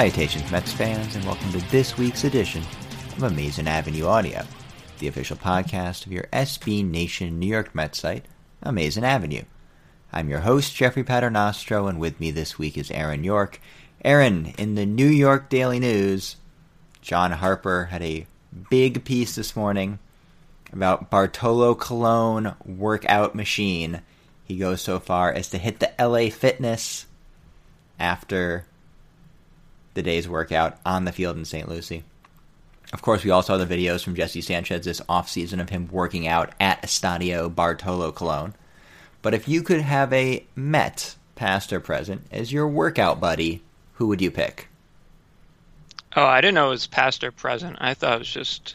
Salutations, Mets fans, and welcome to this week's edition of Amazing Avenue Audio, the official podcast of your SB Nation New York Mets site, Amazing Avenue. I'm your host, Jeffrey Paternostro, and with me this week is Aaron Yorke. Aaron, in the New York Daily News, John Harper had a big piece this morning about Bartolo Colon workout machine. He goes so far as to hit the LA Fitness after the day's workout on the field in St. Lucie. Of course, we all saw the videos from Jesse Sanchez this offseason of him working out at Estadio Bartolo Colon. But if you could have a Met, past or present, as your workout buddy, who would you pick? Oh, I didn't know it was past or present. I thought it was just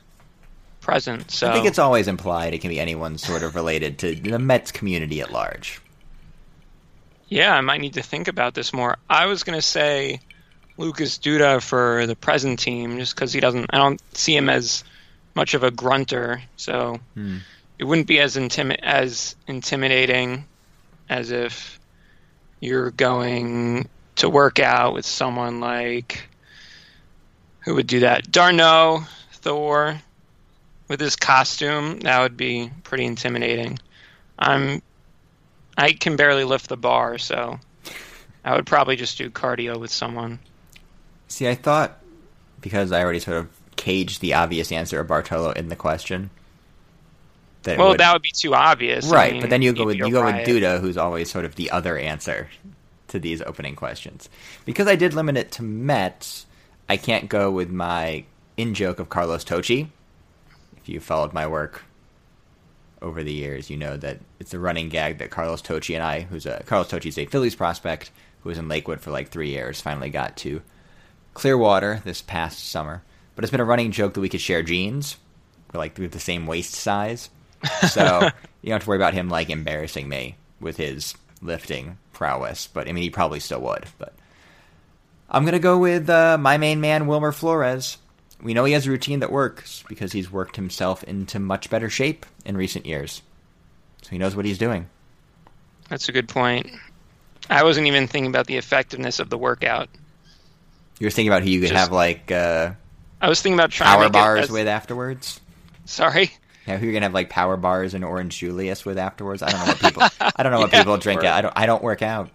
present. So I think it's always implied it can be anyone sort of related to the Mets community at large. yeah, I might need to think about this more. I was gonna say Lucas Duda for the present team, just because he doesn't. I don't see him as much of a grunter, so Hmm. it wouldn't be as intimi- as intimidating as if you're going to work out with someone like who would do that? d'Arnaud, Thor, with his costume. That would be pretty intimidating. I'm. I can barely lift the bar, so I would probably just do cardio with someone. See, I thought because I already sort of caged the obvious answer of Bartolo in the question. That Well, would- that would be too obvious. I right, mean, but then you go with you go with. Duda, who's always sort of the other answer to these opening questions. Because I did limit it to Mets, I can't go with my in joke of Carlos Tocci. If you followed my work over the years, you know that it's a running gag that Carlos Tocci and I, who's a Carlos Tocci's a Phillies prospect who was in Lakewood for like three years, finally got to Clearwater this past summer. But it's been a running joke that we could share jeans. We're like we the same waist size. So you don't have to worry about him like embarrassing me with his lifting prowess. But I mean, he probably still would. But I'm gonna go with uh, my main man Wilmer Flores. we know he has a routine that works because he's worked himself into much better shape in recent years. So he knows what he's doing. That's a good point. I wasn't even thinking about the effectiveness of the workout. You were thinking about who you could Just- have like uh, I was thinking about trying power bars as- with afterwards. Sorry. Yeah, who you're gonna have like power bars and orange Julius with afterwards? I don't know what people. I don't know what Yeah, people drink. or- I don't. I don't work out.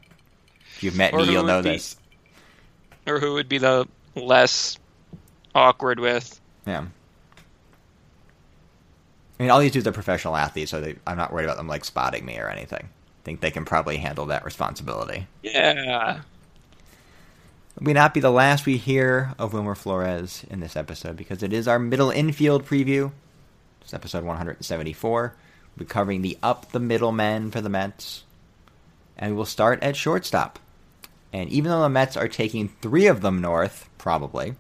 If you've met Or me, you'll know be- this. Or who would be the less awkward with? Yeah. I mean, all these dudes are professional athletes, so they, I'm not worried about them like spotting me or anything. I think they can probably handle that responsibility. Yeah. May not be the last we hear of Wilmer Flores in this episode because it is our middle infield preview. It's episode 174. We'll be covering the up the middle men for the Mets. And we will start at shortstop. And even though the Mets are taking three of them north, probably,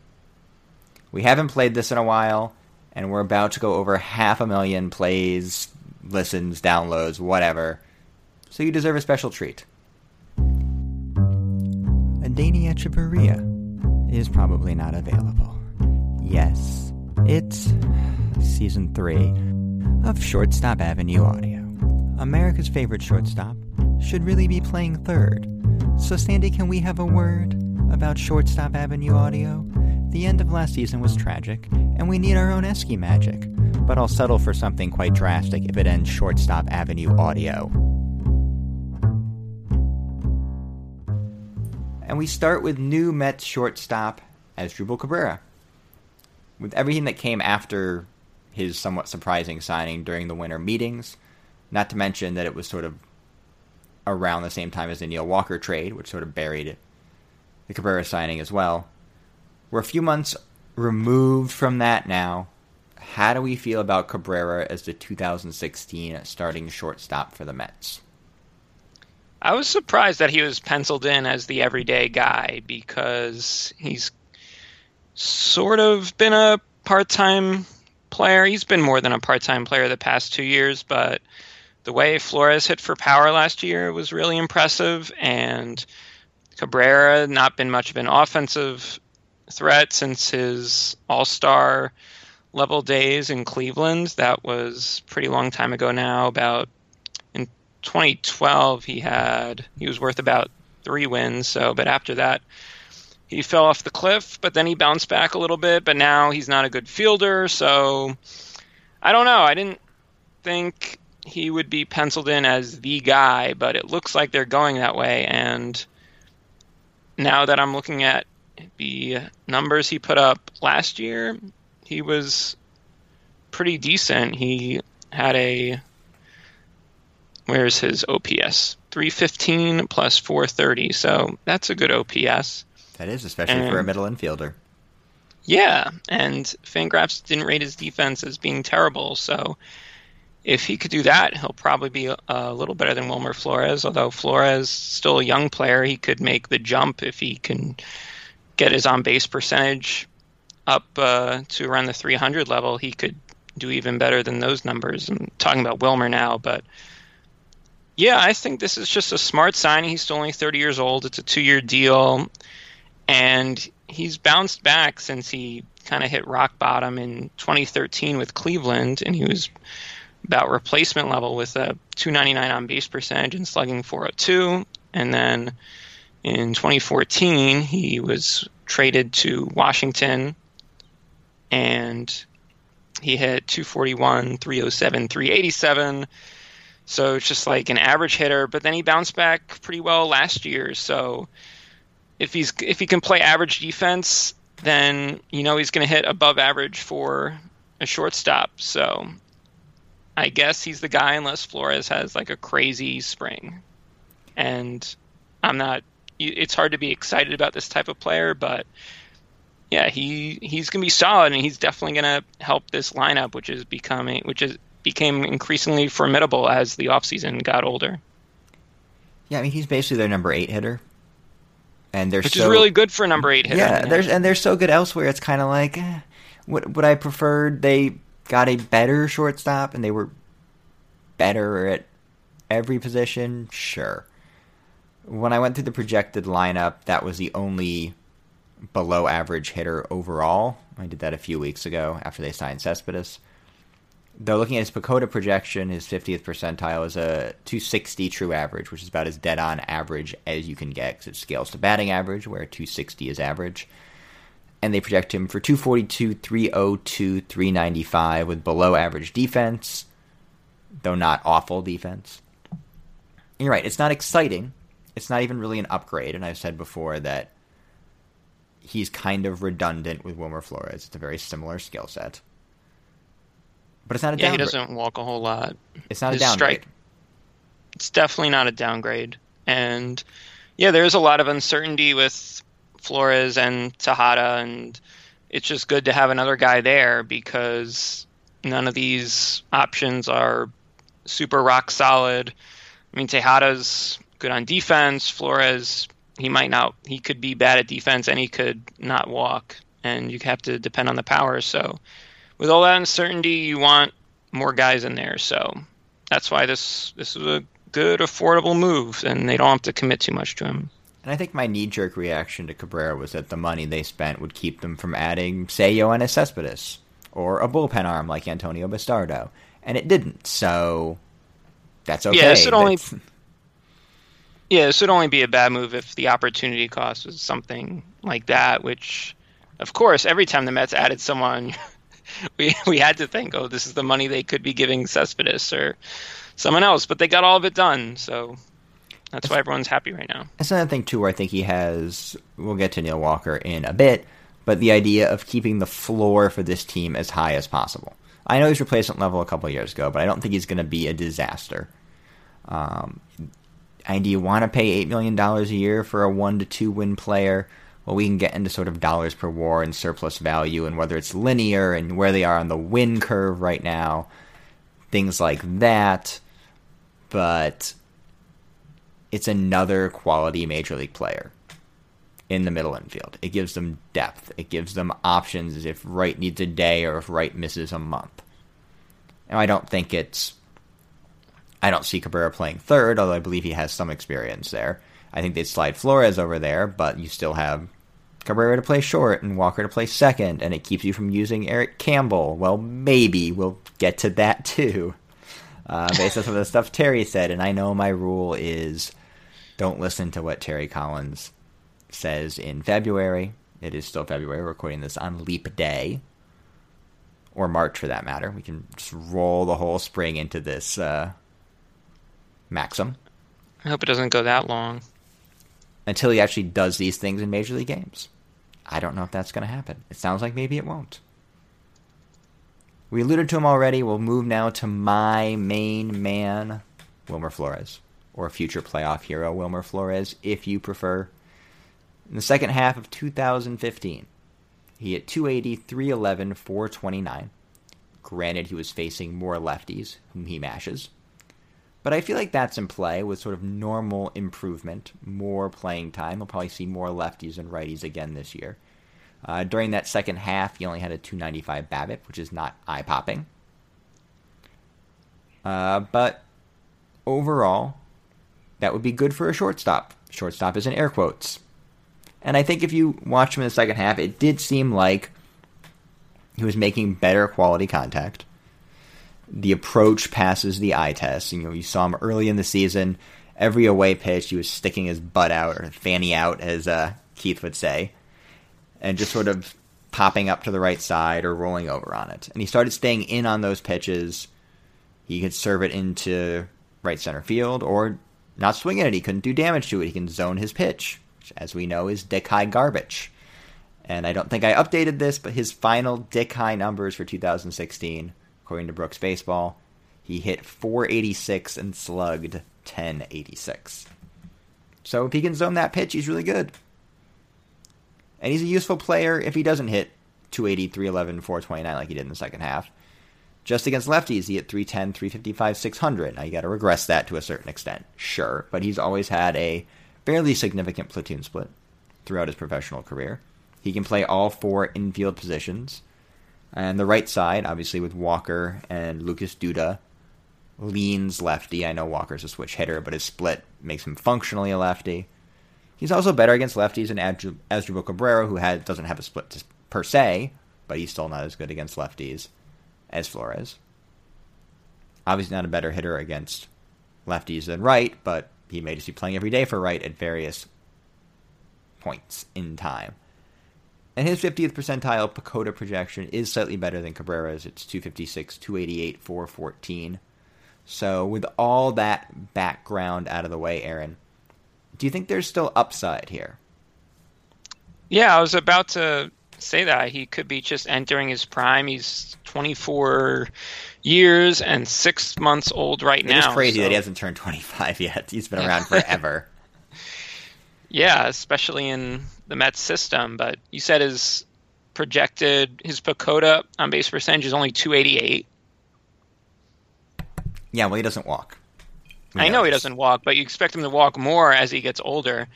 we haven't played this in a while, and we're about to go over half a million plays, listens, downloads, whatever. So you deserve a special treat. Adeiny Hechavarria is probably not available. Yes, it's season three of Shortstop Avenue Audio. America's favorite shortstop should really be playing third. So, Sandy, can we have a word about Shortstop Avenue Audio? The end of last season was tragic, and we need our own Esky magic. But I'll settle for something quite drastic if it ends Shortstop Avenue Audio. And we start with new Mets shortstop Asdrubal Cabrera. With everything that came after his somewhat surprising signing during the winter meetings, not to mention that it was sort of around the same time as the Neil Walker trade, which sort of buried the Cabrera signing as well. We're a few months removed from that now. How do we feel about Cabrera as the 2016 starting shortstop for the Mets? I was surprised that he was penciled in as the everyday guy because he's sort of been a part time player. He's been more than a part time player the past two years, but the way Flores hit for power last year was really impressive. And Cabrera, not been much of an offensive threat since his all star level days in Cleveland. That was pretty long time ago now, about 2012 he had he was worth about three wins so but after that he fell off the cliff but then he bounced back a little bit but now he's not a good fielder so i don't know. I didn't think he would be penciled in as the guy but it looks like they're going that way and now that i'm looking at the numbers he put up last year he was pretty decent. He had a Where's his OPS? 315 plus 430. So that's a good OPS. That is, especially for a middle infielder. Yeah, and Fangraphs didn't rate his defense as being terrible. So if he could do that, he'll probably be a, a little better than Wilmer Flores. Although Flores still a young player, he could make the jump if he can get his on base percentage up uh, to around the 300 level. He could do even better than those numbers. I'm talking about Wilmer now, but yeah, I think this is just a smart signing. He's still only 30 years old. It's a two-year deal, and he's bounced back since he kind of hit rock bottom in 2013 with Cleveland, and he was about replacement level with a 299 on base percentage and slugging 402. And then in 2014, he was traded to Washington, and he hit 241, 307, 387. So it's just like an average hitter, but then he bounced back pretty well last year. So if he's if he can play average defense, then you know he's going to hit above average for a shortstop. So I guess he's the guy unless Flores has like a crazy spring. And I'm not it's hard to be excited about this type of player, but yeah, he he's going to be solid and he's definitely going to help this lineup which is becoming which is became increasingly formidable as the offseason got older. Yeah, I mean he's basically their number eight hitter, and they're Which so is really good for a number 8 hitter. yeah. There's and they're so good elsewhere. It's kind of like eh, what would I preferred they got a better shortstop and they were better at every position. Sure. When I went through the projected lineup, that was the only below average hitter overall. I did that a few weeks ago after they signed Cespedes. Though looking at his PECOTA projection, his 50th percentile is a 260 true average, which is about as dead on average as you can get because it scales to batting average, where 260 is average. And they project him for 242, 302, 395 with below average defense, though not awful defense. And you're right, it's not exciting. It's not even really an upgrade. And I've said before that he's kind of redundant with Wilmer Flores. It's a very similar skill set but it's not a yeah, downgrade. he doesn't walk a whole lot. It's not His a downgrade. strike- It's definitely not a downgrade. And yeah, there's a lot of uncertainty with Flores and Tejada, and it's just good to have another guy there because none of these options are super rock solid. I mean, Tejada's good on defense. Flores, he might not, he could be bad at defense and he could not walk, and you have to depend on the power. So, with all that uncertainty, you want more guys in there. So that's why this this is a good, affordable move, and they don't have to commit too much to him. And I think my knee jerk reaction to Cabrera was that the money they spent would keep them from adding, say, Yoenis Cespedes or a bullpen arm like Antonio Bastardo. And it didn't. So that's okay. Yeah, this would only- That's- Yeah, this would only be a bad move if the opportunity cost was something like that. Which, of course, every time the Mets added someone, we we had to think, oh, this is the money they could be giving Cespedes or someone else. But they got all of it done, so that's why everyone's happy right now. That's another thing, too, where I think he has. We'll get to Neil Walker in a bit, but the idea of keeping the floor for this team as high as possible. I know he's replacement level a couple years ago, but I don't think he's going to be a disaster. Um, and do you want to pay $8 million a year for a 1 to 2 win player? Well, we can get into sort of dollars per war and surplus value and whether it's linear and where they are on the win curve right now, things like that. But it's another quality major league player in the middle infield. It gives them depth. It gives them options if Wright needs a day or if Wright misses a month. And I don't think it's. I don't see Cabrera playing third, although I believe he has some experience there. I think they'd slide Flores over there, but you still have Cabrera to play short and Walker to play second, and it keeps you from using Eric Campbell. Well, maybe we'll get to that too, uh, based on some of the stuff Terry said. And I know my rule is don't listen to what Terry Collins says in February. It is still February. We're recording this on Leap Day, or March for that matter. We can just roll the whole spring into this uh, maxim I hope it doesn't go that long. until he actually does these things in Major League games. I don't know if that's going to happen. It sounds like maybe it won't. We alluded to him already. We'll move now to my main man, Wilmer Flores, or future playoff hero Wilmer Flores, if you prefer. In the second half of 2015, he hit 280, 311, 429. Granted, he was facing more lefties, whom he mashes. But I feel like that's in play with sort of normal improvement, more playing time. We'll probably see more lefties and righties again this year. Uh, during that second half, he only had a 295 BABIP, which is not eye popping. Uh, but overall, that would be good for a shortstop. Shortstop is in air quotes. And I think if you watch him in the second half, it did seem like he was making better quality contact the approach passes the eye test. You know, you saw him early in the season. Every away pitch, he was sticking his butt out or fanny out, as uh, Keith would say, and just sort of popping up to the right side or rolling over on it. And he started staying in on those pitches. He could serve it into right center field or not swing at it. He couldn't do damage to it. He can zone his pitch, which, as we know, is dick high garbage. And I don't think I updated this, but his final dick high numbers for 2016 according to Brooks Baseball. He hit 486 and slugged 1086. So if he can zone that pitch, he's really good. And he's a useful player if he doesn't hit 280, 311, 429 like he did in the second half. Just against lefties, he hit 310, 355, 600. Now you got to regress that to a certain extent, sure, but he's always had a fairly significant platoon split throughout his professional career. He can play all four infield positions. And the right side, obviously with Walker and Lucas Duda, leans lefty. I know Walker's a switch hitter, but his split makes him functionally a lefty. He's also better against lefties than Asdrubal Cabrera, who doesn't have a split per se, but he's still not as good against lefties as Flores. Obviously, not a better hitter against lefties than right, but he may just be playing every day for right at various points in time. And his 50th percentile PECOTA projection is slightly better than Cabrera's. It's 256, 288, 414. So, with all that background out of the way, Aaron, do you think there's still upside here? Yeah, I was about to say that. He could be just entering his prime. He's 24 years and six months old right It now. is crazy so- that he hasn't turned 25 yet. He's been around forever. Yeah, especially in the Mets system. But you said his projected, his PECOTA on base percentage is only 288. yeah, well, he doesn't walk. We I know he doesn't walk, but you expect him to walk more as he gets older.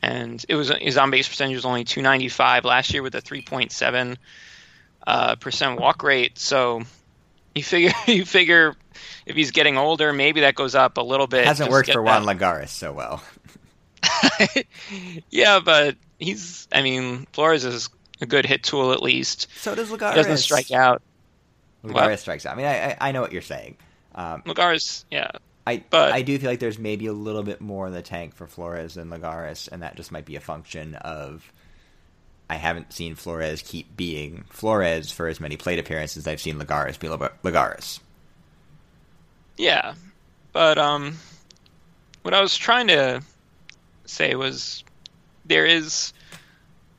And it was his on base percentage was only 295 last year with a 3.7 uh, percent walk rate. So you figure you figure if he's getting older, maybe that goes up a little bit. It Hasn't worked for that- Juan Lagares so well. yeah, but he's. I mean, Flores is a good hit tool at least. So does Lagares. He doesn't strike out. Lagares What? strikes out. I mean, I, I, I know what you're saying. Um, Lagares, yeah, I But- I do feel like there's maybe a little bit more in the tank for Flores than Lagares, and that just might be a function of I haven't seen Flores keep being Flores for as many plate appearances as I've seen Lagares be Lag- Lagares. yeah. But um, what I was trying to say was there is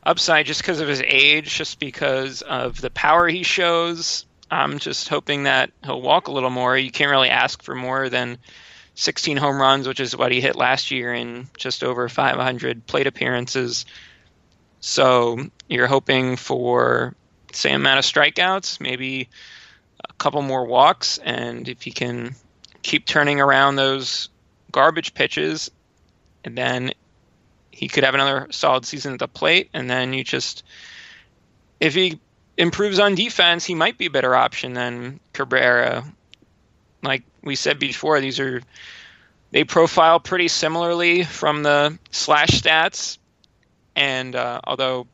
upside just because of his age, just because of the power he shows. I'm just hoping that he'll walk a little more. You can't really ask for more than 16 home runs, which is what he hit last year in just over 500 plate appearances. So you're hoping for same amount of strikeouts, maybe a couple more walks, and if he can keep turning around those garbage pitches, and then he could have another solid season at the plate, and then you just if he improves on defense, he might be a better option than Cabrera. Like we said before, these are they profile pretty similarly from the slash stats, and uh, although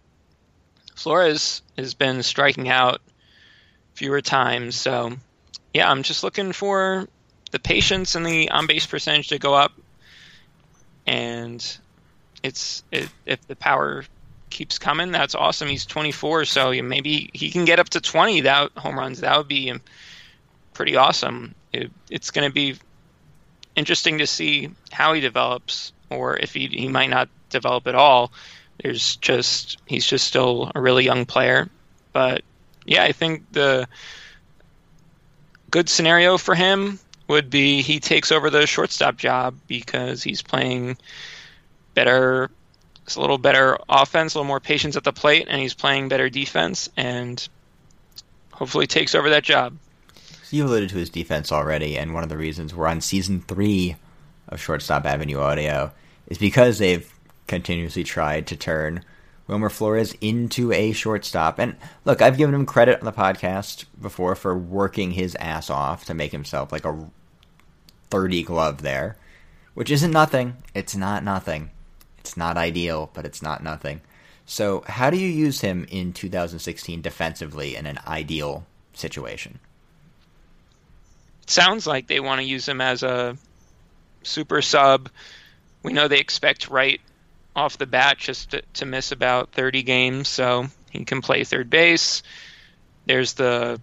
Flores has been striking out fewer times, so yeah, I'm just looking for the patience and the on base percentage to go up, and it's it, if the power keeps coming, that's awesome. He's 24, so maybe he can get up to 20 that home runs. That would be um, pretty awesome. It, it's going to be interesting to see how he develops, or if he he might not develop at all. There's just he's just still a really young player, but yeah, I think the good scenario for him would be he takes over the shortstop job because he's playing better it's a little better offense, a little more patience at the plate, and he's playing better defense, and hopefully takes over that job. So you alluded to his defense already, and one of the reasons we're on season three of Shortstop Avenue Audio is because they've continuously tried to turn Wilmer Flores into a shortstop. And look, I've given him credit on the podcast before for working his ass off to make himself like a 30 glove there, which isn't nothing. It's not nothing. It's not ideal, but it's not nothing. So, how do you use him in 2016 defensively in an ideal situation? It sounds like they want to use him as a super sub. We know they expect right off the bat just to, to miss about 30 games, so he can play third base. There's the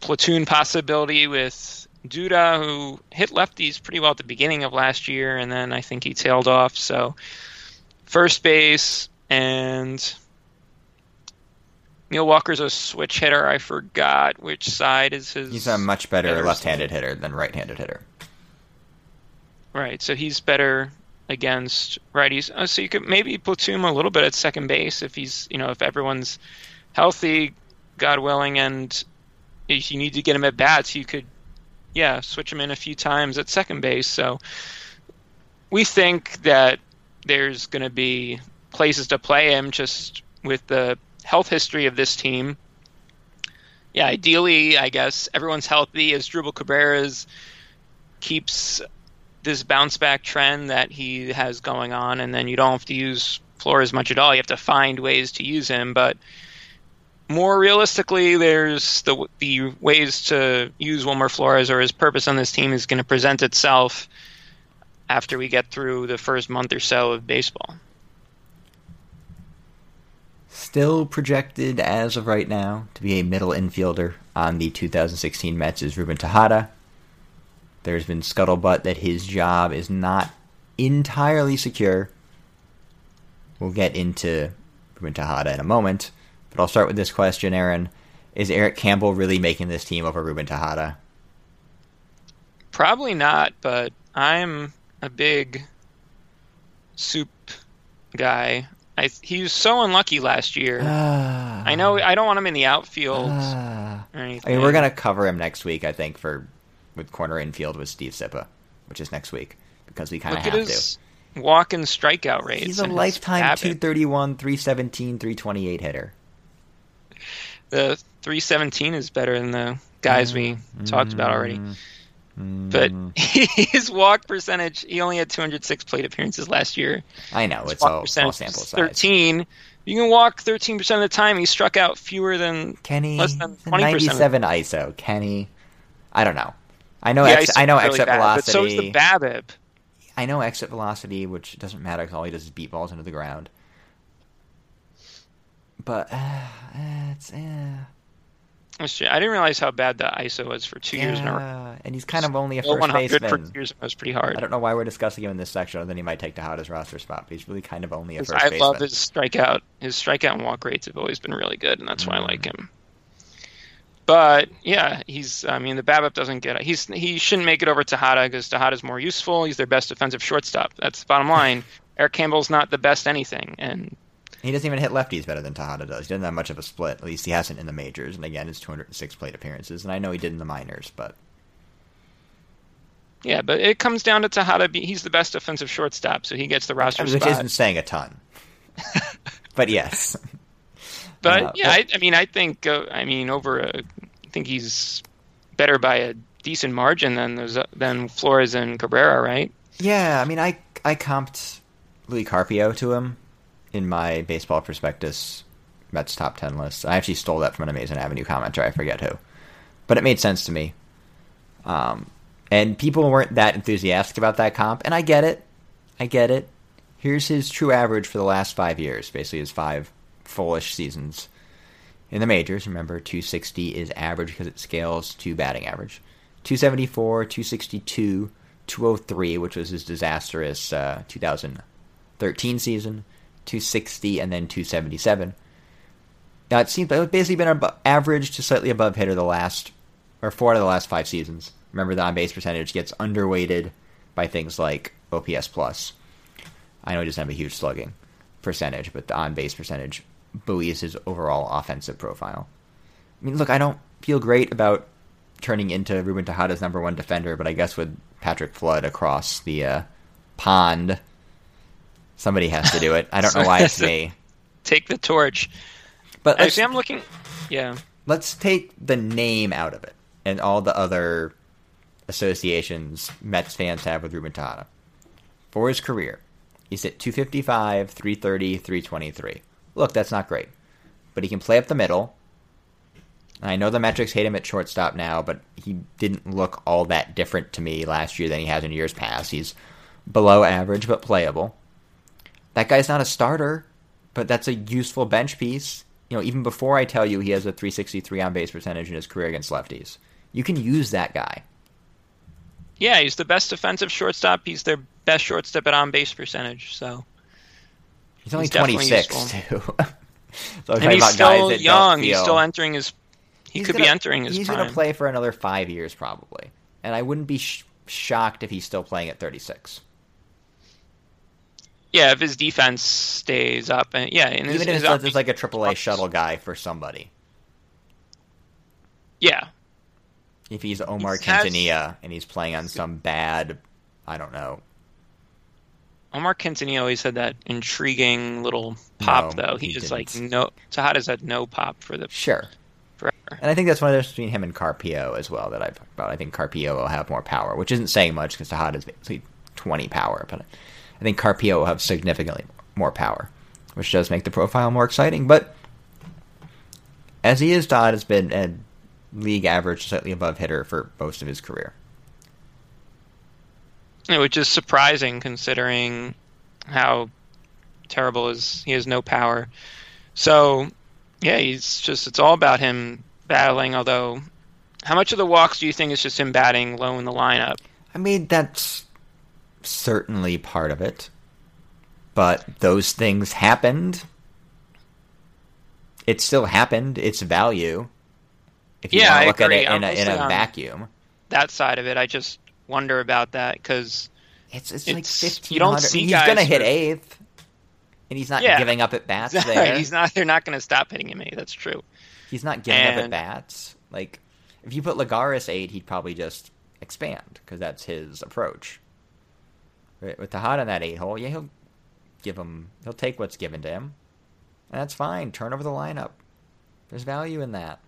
platoon possibility with Duda, who hit lefties pretty well at the beginning of last year, and then I think he tailed off. So, first base and Neil Walker's a switch hitter. I forgot which side is his. He's a much better left-handed hitter than right-handed hitter. Right, so he's better against righties. Oh, so you could maybe platoon him a little bit at second base if he's, you know, if everyone's healthy, God willing, and if you need to get him at bats, you could, yeah, switch him in a few times at second base. So we think that there's going to be places to play him just with the health history of this team. Yeah, ideally, I guess everyone's healthy Asdrubal Cabrera's keeps this bounce back trend that he has going on, and then you don't have to use Flores much at all. You have to find ways to use him, but more realistically, there's the the ways to use Wilmer Flores or his purpose on this team is going to present itself after we get through the first month or so of baseball. Still projected as of right now to be a middle infielder on the 2016 Mets is Ruben Tejada. There's been scuttlebutt that his job is not entirely secure. We'll get into Ruben Tejada in a moment, but I'll start with this question, Aaron. Is Eric Campbell really making this team over Ruben Tejada? Probably not, but I'm a big soup guy. I, he was so unlucky last year. Ah. I know I don't want him in the outfield Ah. or I mean, we're gonna cover him next week, I think, for with corner infield with Steve Sypa, which is next week because we kind of have at his walk and strikeout rate. He's a lifetime BABIP. 231, 317, 328 hitter. The 317 is better than the guys we mm-hmm. talked about already. Mm-hmm. But his walk percentage, he only had 206 plate appearances last year. I know His it's all, all sample size. 13. You can walk 13% of the time. He struck out fewer than Kenny, less than 20%. 97 ISO. Kenny, I don't know. I know. Yeah, ex- I know really exit bad, velocity. But so is the BABIP. I know exit velocity, which doesn't matter because all he does is beat balls into the ground. But uh, it's uh. I didn't realize how bad the ISO was for two years in a row. and he's kind of only a first 100 for two years was pretty hard. I don't know why we're discussing him in this section, other than he might take to Tejada's roster spot. But he's really kind of only a first I baseman. love his strikeout. His strikeout and walk rates have always been really good, and that's why I like mm. him. But yeah, he's. I mean, the BABIP doesn't get. He's. He shouldn't make it over Tejada because Tejada's more useful. He's their best defensive shortstop. That's the bottom line. Eric Campbell's not the best anything, and He doesn't even hit lefties better than Tejada does. He doesn't have much of a split. At least he hasn't in the majors. And again, it's 206 plate appearances. And I know he did in the minors, but yeah. But it comes down to Tejada. He's the best defensive shortstop, so he gets the roster which spot. isn't saying a ton. but yes, But Uh, yeah, well- I, I mean, I think. Uh, I mean, over. A, I think he's better by a decent margin than those than Flores and Cabrera, right? yeah. I mean, I I comped Luis Carpio to him in my baseball prospectus Mets top ten list. I actually stole that from an Amazing Avenue commenter. I forget who, but it made sense to me. Um, and people weren't that enthusiastic about that comp, and I get it. I get it. Here's his true average for the last five years, basically his five fullish seasons in the majors. Remember, 260 is average because it scales to batting average. 274, 262, 203, which was his disastrous uh, 2013 season, 260, and then 277. Now it seems like it's basically been an average to slightly above hitter the last, or four out of the last five seasons. Remember, the on base percentage gets underweighted by things like OPS plus. I know he doesn't have a huge slugging percentage, but the on base percentage buoys his overall offensive profile. I mean, look, I don't feel great about turning into Ruben Tejada's number one defender, but I guess with Patrick Flood across the uh, pond, somebody has to do it. I don't know why it's me. Take the torch. But let's, Actually, I'm looking. Yeah, let's take the name out of it and all the other associations Mets fans have with Ruben Tejada. For his career, he's at 255, 330, 323. Look, that's not great. But he can play up the middle. I know the metrics hate him at shortstop now, but he didn't look all that different to me last year than he has in years past. He's below average, but playable. That guy's not a starter, but that's a useful bench piece. You know, even before I tell you he has a 363 on base percentage in his career against lefties, you can use that guy. yeah. He's the best defensive shortstop. He's their best shortstop at on base percentage. So, He's only He's 26 too. so and he's still young. He's still entering his. He could be entering his He's going to play for another five years probably, and I wouldn't be sh- shocked if he's still playing at 36. Yeah, if his defense stays up, and yeah, and his, Even if his it's up- like a AAA shuttle guy for somebody. yeah, If he's Omar He has- Quintanilla and he's playing on some bad, I don't know. Omar Quintanilla always had that intriguing little pop, No, though. He, he just like didn't. no. Tejada's had no pop for the Sure. forever. And I think that's one of the differences between him and Carpio as well that I've talked about. I think Carpio will have more power, which isn't saying much because Tejada's basically 20 power, but I think Carpio will have significantly more power, which does make the profile more exciting. But As he is, Todd has been a league average, slightly above hitter for most of his career. Which is surprising considering how terrible is he has no power. So yeah, he's just it's all about him battling, although how much of the walks do you think is just him batting low in the lineup? I mean, that's certainly part of it. But those things happened. It still happened. It's value. If you Yeah, want to look at it in I'm a, in a vacuum, That side of it, I just wonder about that because it's it's, It's- like fifteen you don't see He's gonna hit eighth, and he's not Yeah. giving up at bats there. he's not. They're not going to stop hitting him. eight, That's true. He's not giving up at And- bats. Like if you put Lagares eight, he'd probably just expand because that's his approach. With the hot on that eight hole, yeah, he'll give him. He'll take what's given to him, and that's fine. Turn over the lineup. There's value in that.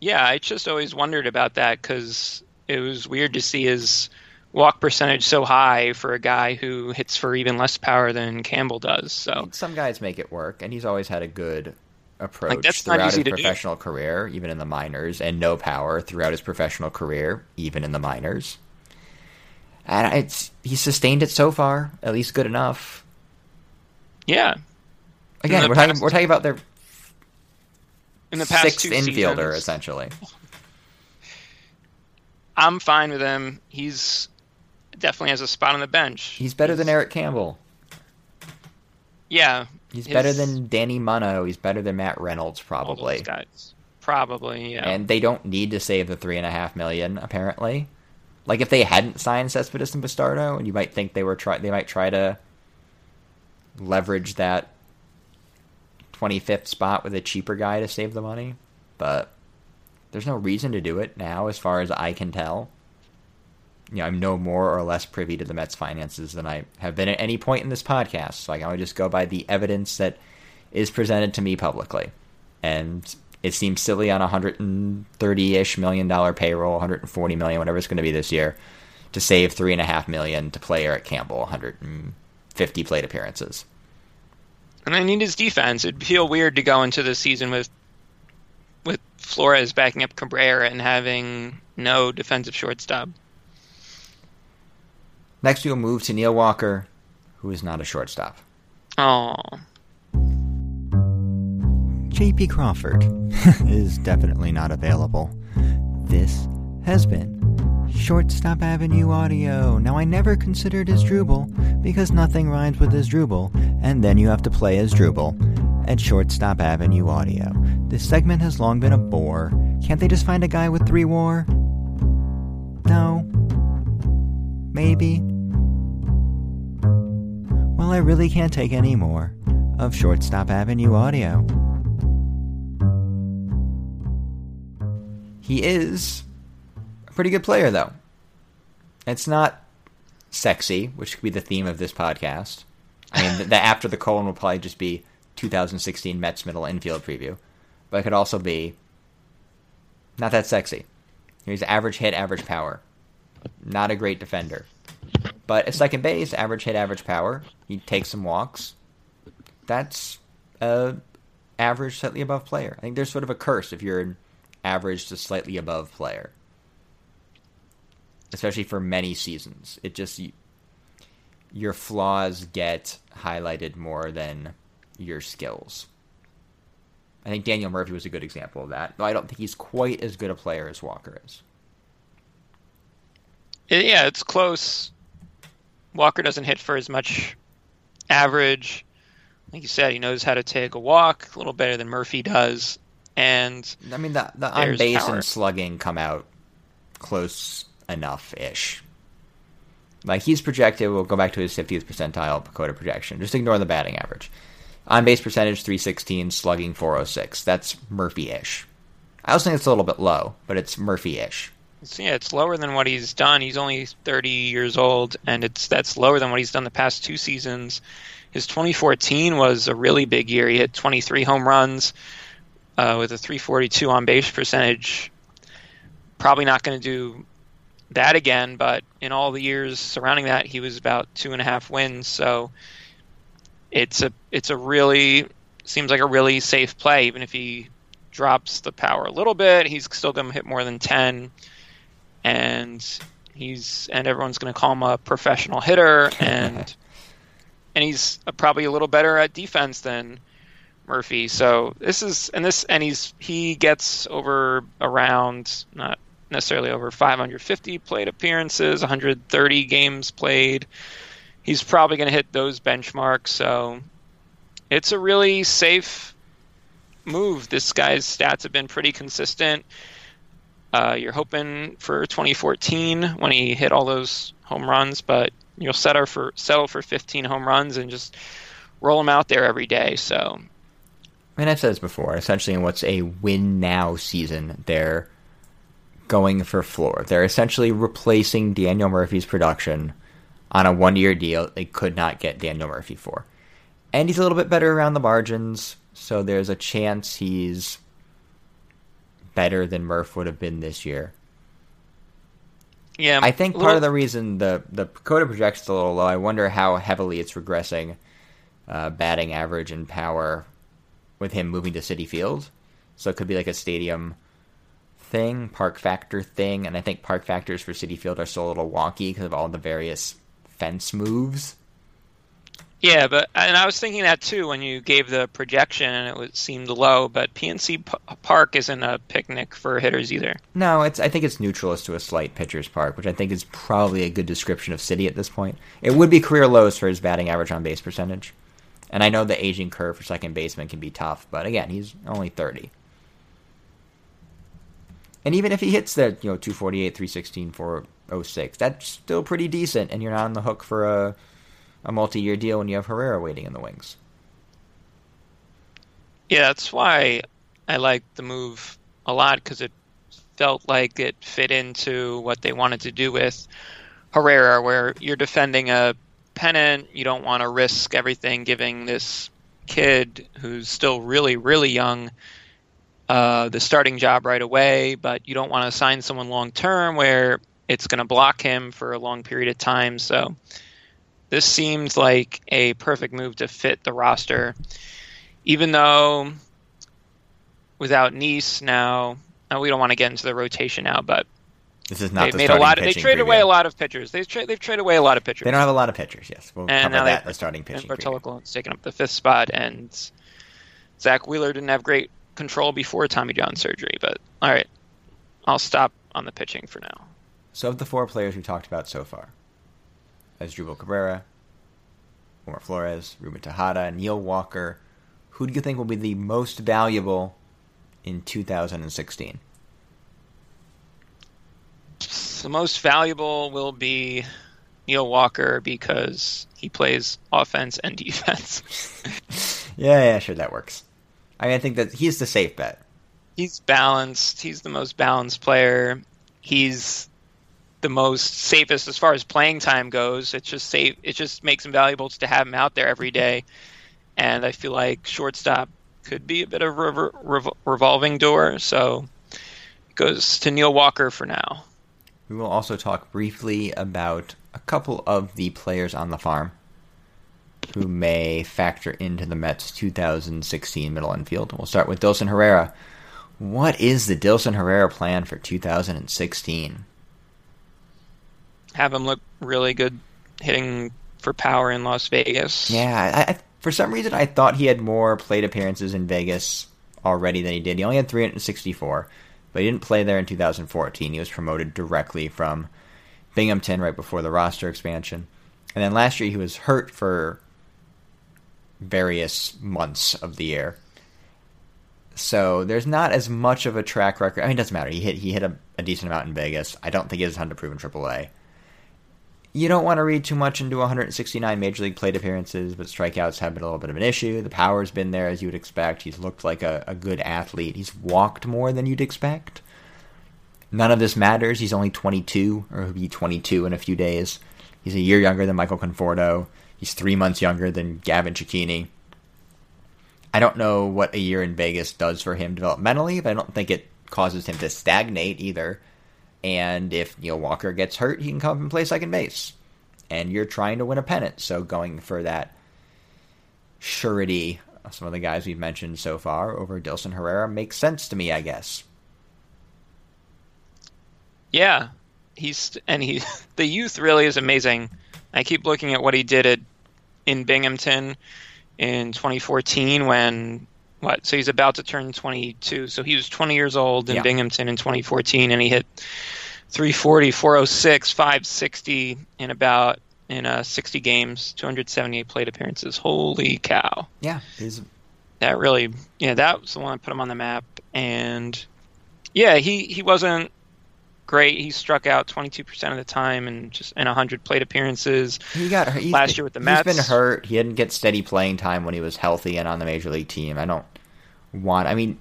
Yeah, I just always wondered about that because it was weird to see his walk percentage so high for a guy who hits for even less power than Campbell does. So Some guys make it work, and he's always had a good approach not throughout his to do. professional career, even in the minors, and no power throughout his professional career, even in the minors. And it's he's sustained it so far, at least good enough. yeah, Again, we're talking we're talking about their in the past sixth infielder, seasons, essentially. I'm fine with him. He's definitely has a spot on the bench. He's better than Eric Campbell. Yeah, He's his- better than Danny Muno. He's better than Matt Reynolds, probably. guys. Probably, yeah. And they don't need to save the three and a half million, apparently. Like if they hadn't signed Cespedes and Bastardo, and you might think they were try they might try to leverage that twenty fifth spot with a cheaper guy to save the money. But there's no reason to do it now, as far as I can tell. You know, I'm no more or less privy to the Mets' finances than I have been at any point in this podcast, so I can only just go by the evidence that is presented to me publicly. And it seems silly on a 130-ish million dollar payroll, 140 million, whatever it's going to be this year, to save three and a half million to play Eric Campbell 150 plate appearances. And I need his defense. It'd feel weird to go into the season with with Flores backing up Cabrera and having no defensive shortstop. Next, we'll move to Neil Walker, who is not a shortstop. Oh, JP Crawford is definitely not available. This has been Shortstop Avenue Audio. Now, I never considered Asdrubal because nothing rhymes with Asdrubal, and then you have to play Asdrubal at Shortstop Avenue Audio. This segment has long been a bore. Can't they just find a guy with three war? No. Maybe. Well, I really can't take any more of Shortstop Avenue Audio. He is a pretty good player, though. It's not sexy, which could be the theme of this podcast. I mean, the, the after the colon will probably just be 2016 Mets middle infield preview, but it could also be not that sexy. He's average hit, average power. Not a great defender, but at second base, average hit, average power. He takes some walks. That's a average, slightly above player. I think there's sort of a curse if you're an average to slightly above player, especially for many seasons. It just you, your flaws get highlighted more than your skills. I think Daniel Murphy was a good example of that, though I don't think he's quite as good a player as Walker is. Yeah, it's close. Walker doesn't hit for as much average. Like you said, he knows how to take a walk a little better than Murphy does. And I mean, the the on base power. and slugging come out close enough ish. Like he's projected, we'll go back to his 50th percentile PECOTA projection. Just ignore the batting average. On base percentage 316, slugging 406. That's Murphy ish. I also think it's a little bit low, but it's Murphy ish. yeah, it's lower than what he's done. He's only 30 years old, and it's that's lower than what he's done the past two seasons. His 2014 was a really big year. He hit 23 home runs uh, with a 342 on base percentage. Probably not going to do that again, but in all the years surrounding that, he was about two and a half wins. So it's a it's a really seems like a really safe play, even if he drops the power a little bit, he's still going to hit more than 10. And he's and everyone's going to call him a professional hitter and and he's probably a little better at defense than Murphy. So this is and this and he's he gets over around not necessarily over 550 plate appearances, 130 games played. He's probably going to hit those benchmarks. So it's a really safe move. This guy's stats have been pretty consistent. Uh, you're hoping for 2014 when he hit all those home runs, but you'll settle for settle for 15 home runs and just roll them out there every day. So, I mean, I've said this before. Essentially, in what's a win now season, they're going for floor. They're essentially replacing Daniel Murphy's production on a one year deal they could not get Daniel Murphy for. And he's a little bit better around the margins, so there's a chance he's better than Murph would have been this year. Yeah, I think part little, of the reason the PECOTA projects a little low. I wonder how heavily it's regressing uh, batting average and power with him moving to Citi Field. So it could be like a stadium thing, park factor thing, and I think park factors for Citi Field are still a little wonky because of all the various fence moves. Yeah, but and I was thinking that too when you gave the projection and it was, seemed low. But PNC P- Park isn't a picnic for hitters either. No, it's I think it's neutral as to a slight pitcher's park, which I think is probably a good description of Citi at this point. It would be career lows for his batting average on base percentage, and I know the aging curve for second baseman can be tough, but again, he's only thirty. And even if he hits that, you know, 248, 316, 406, that's still pretty decent, and you're not on the hook for a a multi-year deal when you have Herrera waiting in the wings. Yeah, that's why I liked the move a lot because it felt like it fit into what they wanted to do with Herrera, where you're defending a pennant, you don't want to risk everything giving this kid who's still really, really young uh, the starting job right away, but you don't want to sign someone long term where it's going to block him for a long period of time. So this seems like a perfect move to fit the roster. Even though without Niese now, we don't want to get into the rotation now, but this is not they the made a lot. Of, they traded away a lot of pitchers. They tra- they've traded away a lot of pitchers. They don't have a lot of pitchers. Yes, we'll and cover now that the starting pitching. And. Bartolo Colon's taken up the fifth spot, and Zack Wheeler didn't have great control before Tommy John surgery. But all right, I'll stop on the pitching for now. So of the four players we talked about so far, Asdrubal Cabrera, Wilmer Flores, Ruben Tejada, Neil Walker, who do you think will be the most valuable in 2016? The most valuable will be Neil Walker because he plays offense and defense. yeah, yeah, sure, that works. I mean, I think that he's the safe bet. He's balanced. He's the most balanced player. He's the most safest as far as playing time goes. It's just safe. It just makes him valuable to have him out there every day. And I feel like shortstop could be a bit of a rev- revolving door. So it goes to Neil Walker for now. We will also talk briefly about a couple of the players on the farm who may factor into the Mets 2016 middle infield. We'll start with Dilson Herrera. What is the Dilson Herrera plan for 2016? Have him look really good hitting for power in Las Vegas. Yeah, I, for some reason I thought he had more plate appearances in Vegas already than he did. He only had 364, but he didn't play there in 2014. He was promoted directly from Binghamton right before the roster expansion. And then last year he was hurt for various months of the year. So there's not as much of a track record. I mean, it doesn't matter. He hit he hit a, a decent amount in Vegas. I don't think he has a ton to prove in AAA. You don't want to read too much into 169 major league plate appearances, but strikeouts have been a little bit of an issue. The power's been there as you would expect. He's looked like a, a good athlete. He's walked more than you'd expect. None of this matters. He's only 22, or he'll be 22 in a few days. He's a year younger than Michael Conforto. He's three months younger than Gavin Cecchini. I don't know what a year in Vegas does for him developmentally, but I don't think it causes him to stagnate either. And if Neil Walker gets hurt, he can come and play second base. And you're trying to win a pennant, so going for that surety some of the guys we've mentioned so far over Dilson Herrera makes sense to me, I guess. Yeah, he's and he the youth really is amazing. I keep looking at what he did at in Binghamton in 2014 when what so he's about to turn 22 so he was 20 years old in Yeah. Binghamton in 2014 and he hit 340 406 560 in about in uh, 60 games 278 plate appearances holy cow Yeah, he's that really yeah that was the one that put him on the map and yeah he he wasn't great he struck out 22% of the time and just in 100 plate appearances he got hurt. Last been- year with the Mets. He's been hurt. He didn't get steady playing time when he was healthy and on the major league team. I don't want. I mean,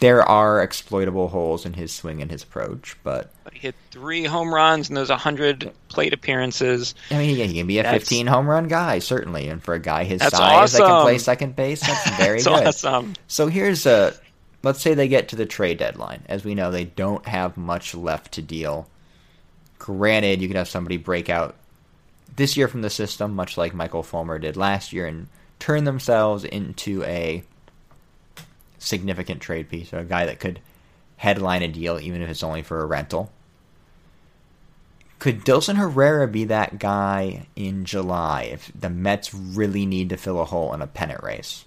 there are exploitable holes in his swing and his approach, but He hit three home runs in those 100 plate appearances. I mean, he, can be a That's- 15 home run guy certainly, and for a guy his That's size that can play second base, that's very It's good. awesome. So here's a let's say they get to the trade deadline. As we know, they don't have much left to deal. Granted, you could have somebody break out this year from the system, much like Michael Fulmer did last year, and turn themselves into a significant trade piece, or a guy that could headline a deal, even if it's only for a rental. Could Dilson Herrera be that guy in July if the Mets really need to fill a hole in a pennant race?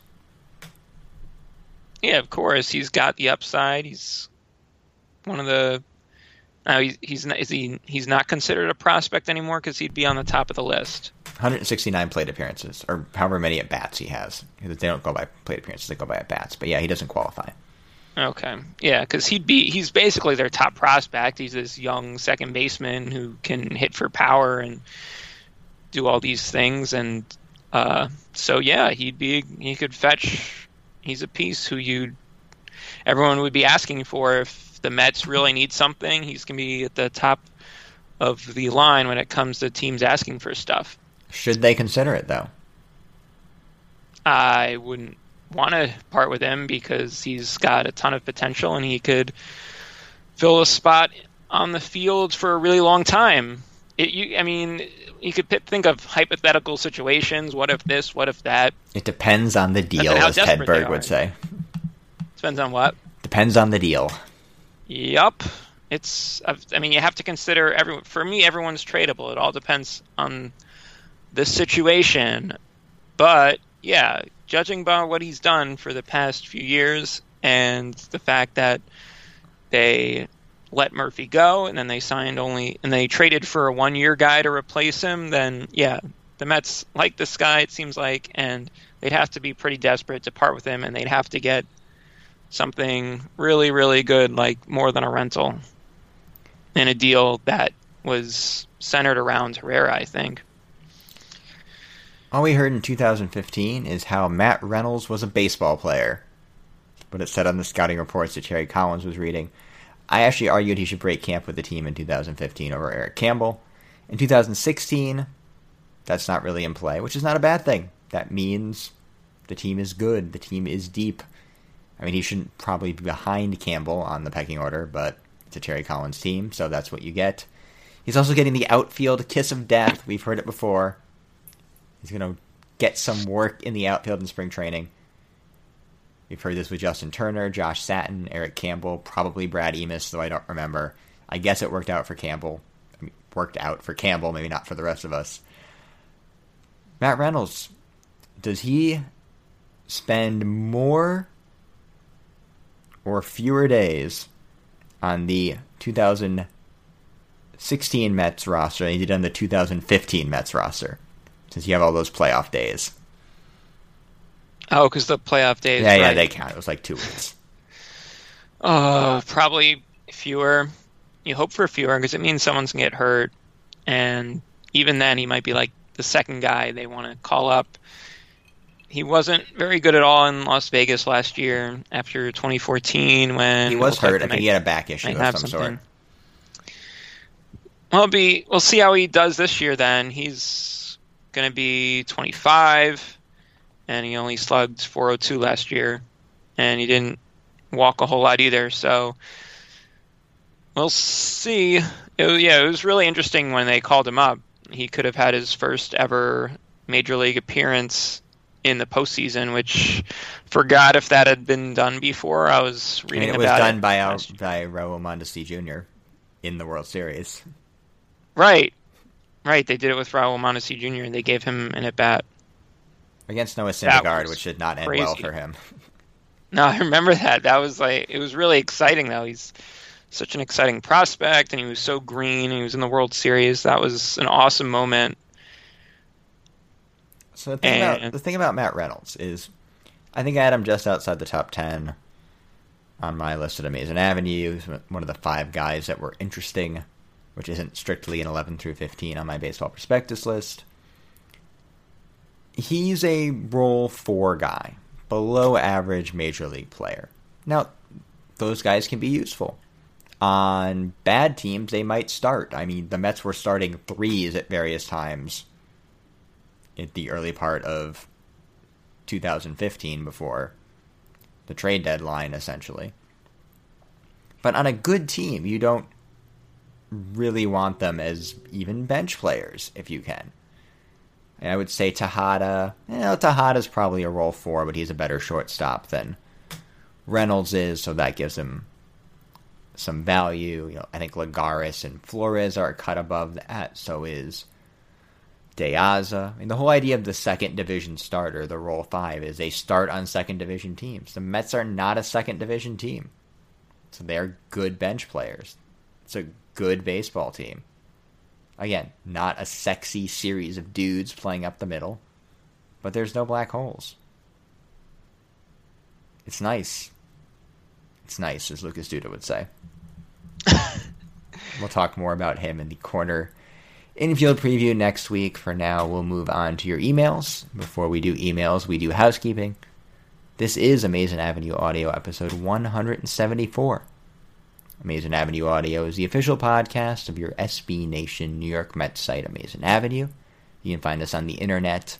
Yeah, of course. He's got the upside. He's one of the. Now he's he's not, is he he's not considered a prospect anymore because he'd be on the top of the list. 169 plate appearances, or however many at bats he has. They don't go by plate appearances; they go by at bats. But yeah, he doesn't qualify. Okay, yeah, because he'd be he's basically their top prospect. He's this young second baseman who can hit for power and do all these things, and uh, so yeah, he'd be he could fetch. He's a piece who you everyone would be asking for if the Mets really need something. He's gonna be at the top of the line when it comes to teams asking for stuff. Should they consider it though? I wouldn't want to part with him because he's got a ton of potential and he could fill a spot on the field for a really long time. It, you, I mean, you could p- think of hypothetical situations. What if this? What if that? It depends on the deal, as Ted Berg would say. Depends on what. Depends on the deal. Yup. It's. I mean, you have to consider everyone. For me, everyone's tradable. It all depends on the situation. But yeah, judging by what he's done for the past few years and the fact that they let Murphy go and then they signed only and they traded for a one-year guy to replace him, then yeah, the Mets like this guy. It seems like, and they'd have to be pretty desperate to part with him, and they'd have to get something really, really good, like more than a rental, in a deal that was centered around Herrera. I think. All we heard in 2015 is how Matt Reynolds was a baseball player. But it said on the scouting reports that Terry Collins was reading. I actually argued he should break camp with the team in 2015 over Eric Campbell. In 2016, that's not really in play, which is not a bad thing. That means the team is good, the team is deep. I mean, he shouldn't probably be behind Campbell on the pecking order, but it's a Terry Collins team, so that's what you get. He's also getting the outfield kiss of death. We've heard it before. He's going to get some work in the outfield in spring training. We've heard this with Justin Turner, Josh Satin, Eric Campbell, probably Brad Emaus, though I don't remember. I guess it worked out for Campbell. I mean, worked out for Campbell, maybe not for the rest of us. Matt Reynolds, does he spend more or fewer days on the 2016 Mets roster than he did on the 2015 Mets roster? Since you have all those playoff days. Oh, because the playoff days. yeah, yeah, they count. It was like two weeks. Oh, probably fewer. You hope for fewer because it means someone's gonna get hurt, and even then, he might be like the second guy they want to call up. He wasn't very good at all in Las Vegas last year after 2014 when He was like hurt. I think he had a back issue of some something. sort. Well, be we'll see how he does this year. Then he's going to be 25, and he only slugged 402 last year, and he didn't walk a whole lot either. So we'll see. It, yeah, it was really interesting when they called him up. He could have had his first ever major league appearance in the postseason, which forgot if that had been done before. I was reading mean, it was done it. by our, by Raul Mondesi Jr. in the World Series. Right, right. They did it with Raul Mondesi Jr. and they gave him an at bat. Against Noah Syndergaard, which did not end well for him. No, I remember that. That was like it was really exciting though. He's such an exciting prospect and he was so green and he was in the World Series. That was an awesome moment. So the thing about the thing about Matt Reynolds is, I think I had him just outside the top ten on my list at Amazing Avenue. He's one of the five guys that were interesting, which isn't strictly an eleven through fifteen on my baseball prospectus list. He's a role four guy, below average major league player. Now, those guys can be useful. On bad teams, they might start. I mean, the Mets were starting threes at various times at the early part of 2015 before the trade deadline, essentially. But on a good team, you don't really want them as even bench players if you can. And I would say Tejada, you know, Tejada's probably a role four, but he's a better shortstop than Reynolds is, so that gives him some value. You know, I think Lagares and Flores are cut above that, so is De Aza. I mean, the whole idea of the second division starter, the role five, is they start on second division teams. The Mets are not a second division team, so they're good bench players. It's a good baseball team. Again, not a sexy series of dudes playing up the middle, but there's no black holes. It's nice. It's nice, as Lucas Duda would say. we'll talk more about him in the corner infield preview next week. For now, we'll move on to your emails. Before we do emails, we do housekeeping. This is Amazing Avenue Audio, episode 174. Amazing Avenue Audio is the official podcast of your SB Nation New York Mets site, Amazing Avenue. You can find us on the internet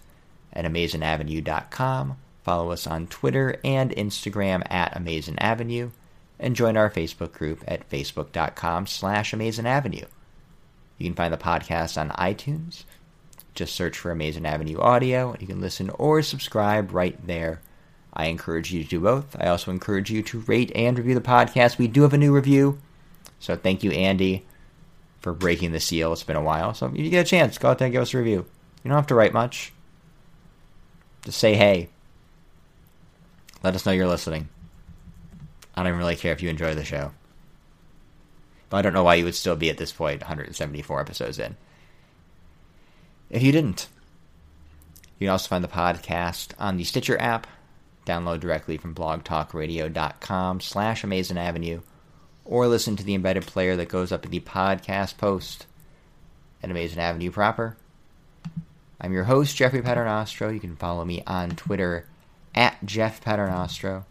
at amazingavenue.com. Follow us on Twitter and Instagram at Amazing Avenue, and join our Facebook group at facebook.com slash Amazing Avenue. You can find the podcast on iTunes. Just search for Amazing Avenue Audio, and you can listen or subscribe right there. I encourage you to do both. I also encourage you to rate and review the podcast. We do have a new review, so thank you, Andy, for breaking the seal. It's been a while, so if you get a chance, go out there and give us a review. You don't have to write much. Just say hey. Let us know you're listening. I don't even really care if you enjoy the show. I don't know why you would still be at this point, 174 episodes in. If you didn't, you can also find the podcast on the Stitcher app. Download directly from blogtalkradio.com slash Amazing Avenue, or listen to the embedded player that goes up in the podcast post at Amazing Avenue proper. I'm your host, Jeffrey Paternostro. You can follow me on Twitter at Jeff Paternostro.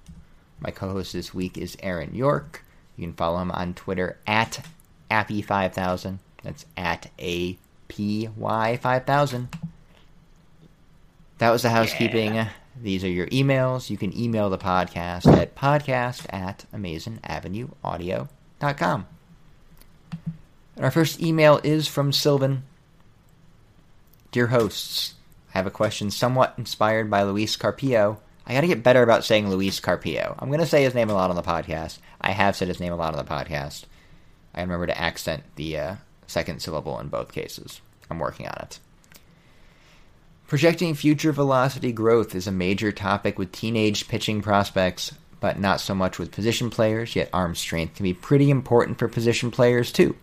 My co-host this week is Aaron Yorke. You can follow him on Twitter at Appy5000. That's at A-P-Y-5000. That was the housekeeping. These are your emails. You can email the podcast at podcast at amazingavenueaudio.com. And our first email is from Sylvan. Dear hosts, I have a question somewhat inspired by Luis Carpio. I gotta get better about saying Luis Carpio. I'm gonna say his name a lot on the podcast. I have said his name a lot on the podcast. I remember to accent the uh, second syllable in both cases. I'm working on it. Projecting future velocity growth is a major topic with teenage pitching prospects, but not so much with position players, yet arm strength can be pretty important for position players too.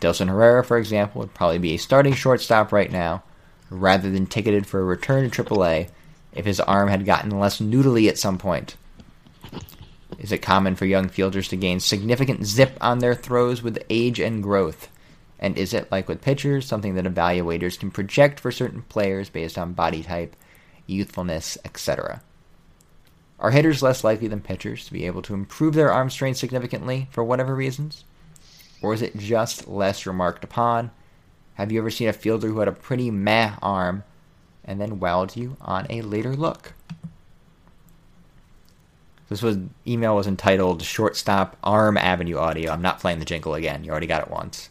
Dilson Herrera, for example, would probably be a starting shortstop right now, rather than ticketed for a return to AAA if his arm had gotten less noodly at some point. Is it common for young fielders to gain significant zip on their throws with age and growth? And is it, like with pitchers, something that evaluators can project for certain players based on body type, youthfulness, etc.? Are hitters less likely than pitchers to be able to improve their arm strength significantly for whatever reasons? Or is it just less remarked upon? Have you ever seen a fielder who had a pretty meh arm and then wowed you on a later look? This was email was entitled "Shortstop Arm Avenue Audio." I'm not playing the jingle again. You already got it once.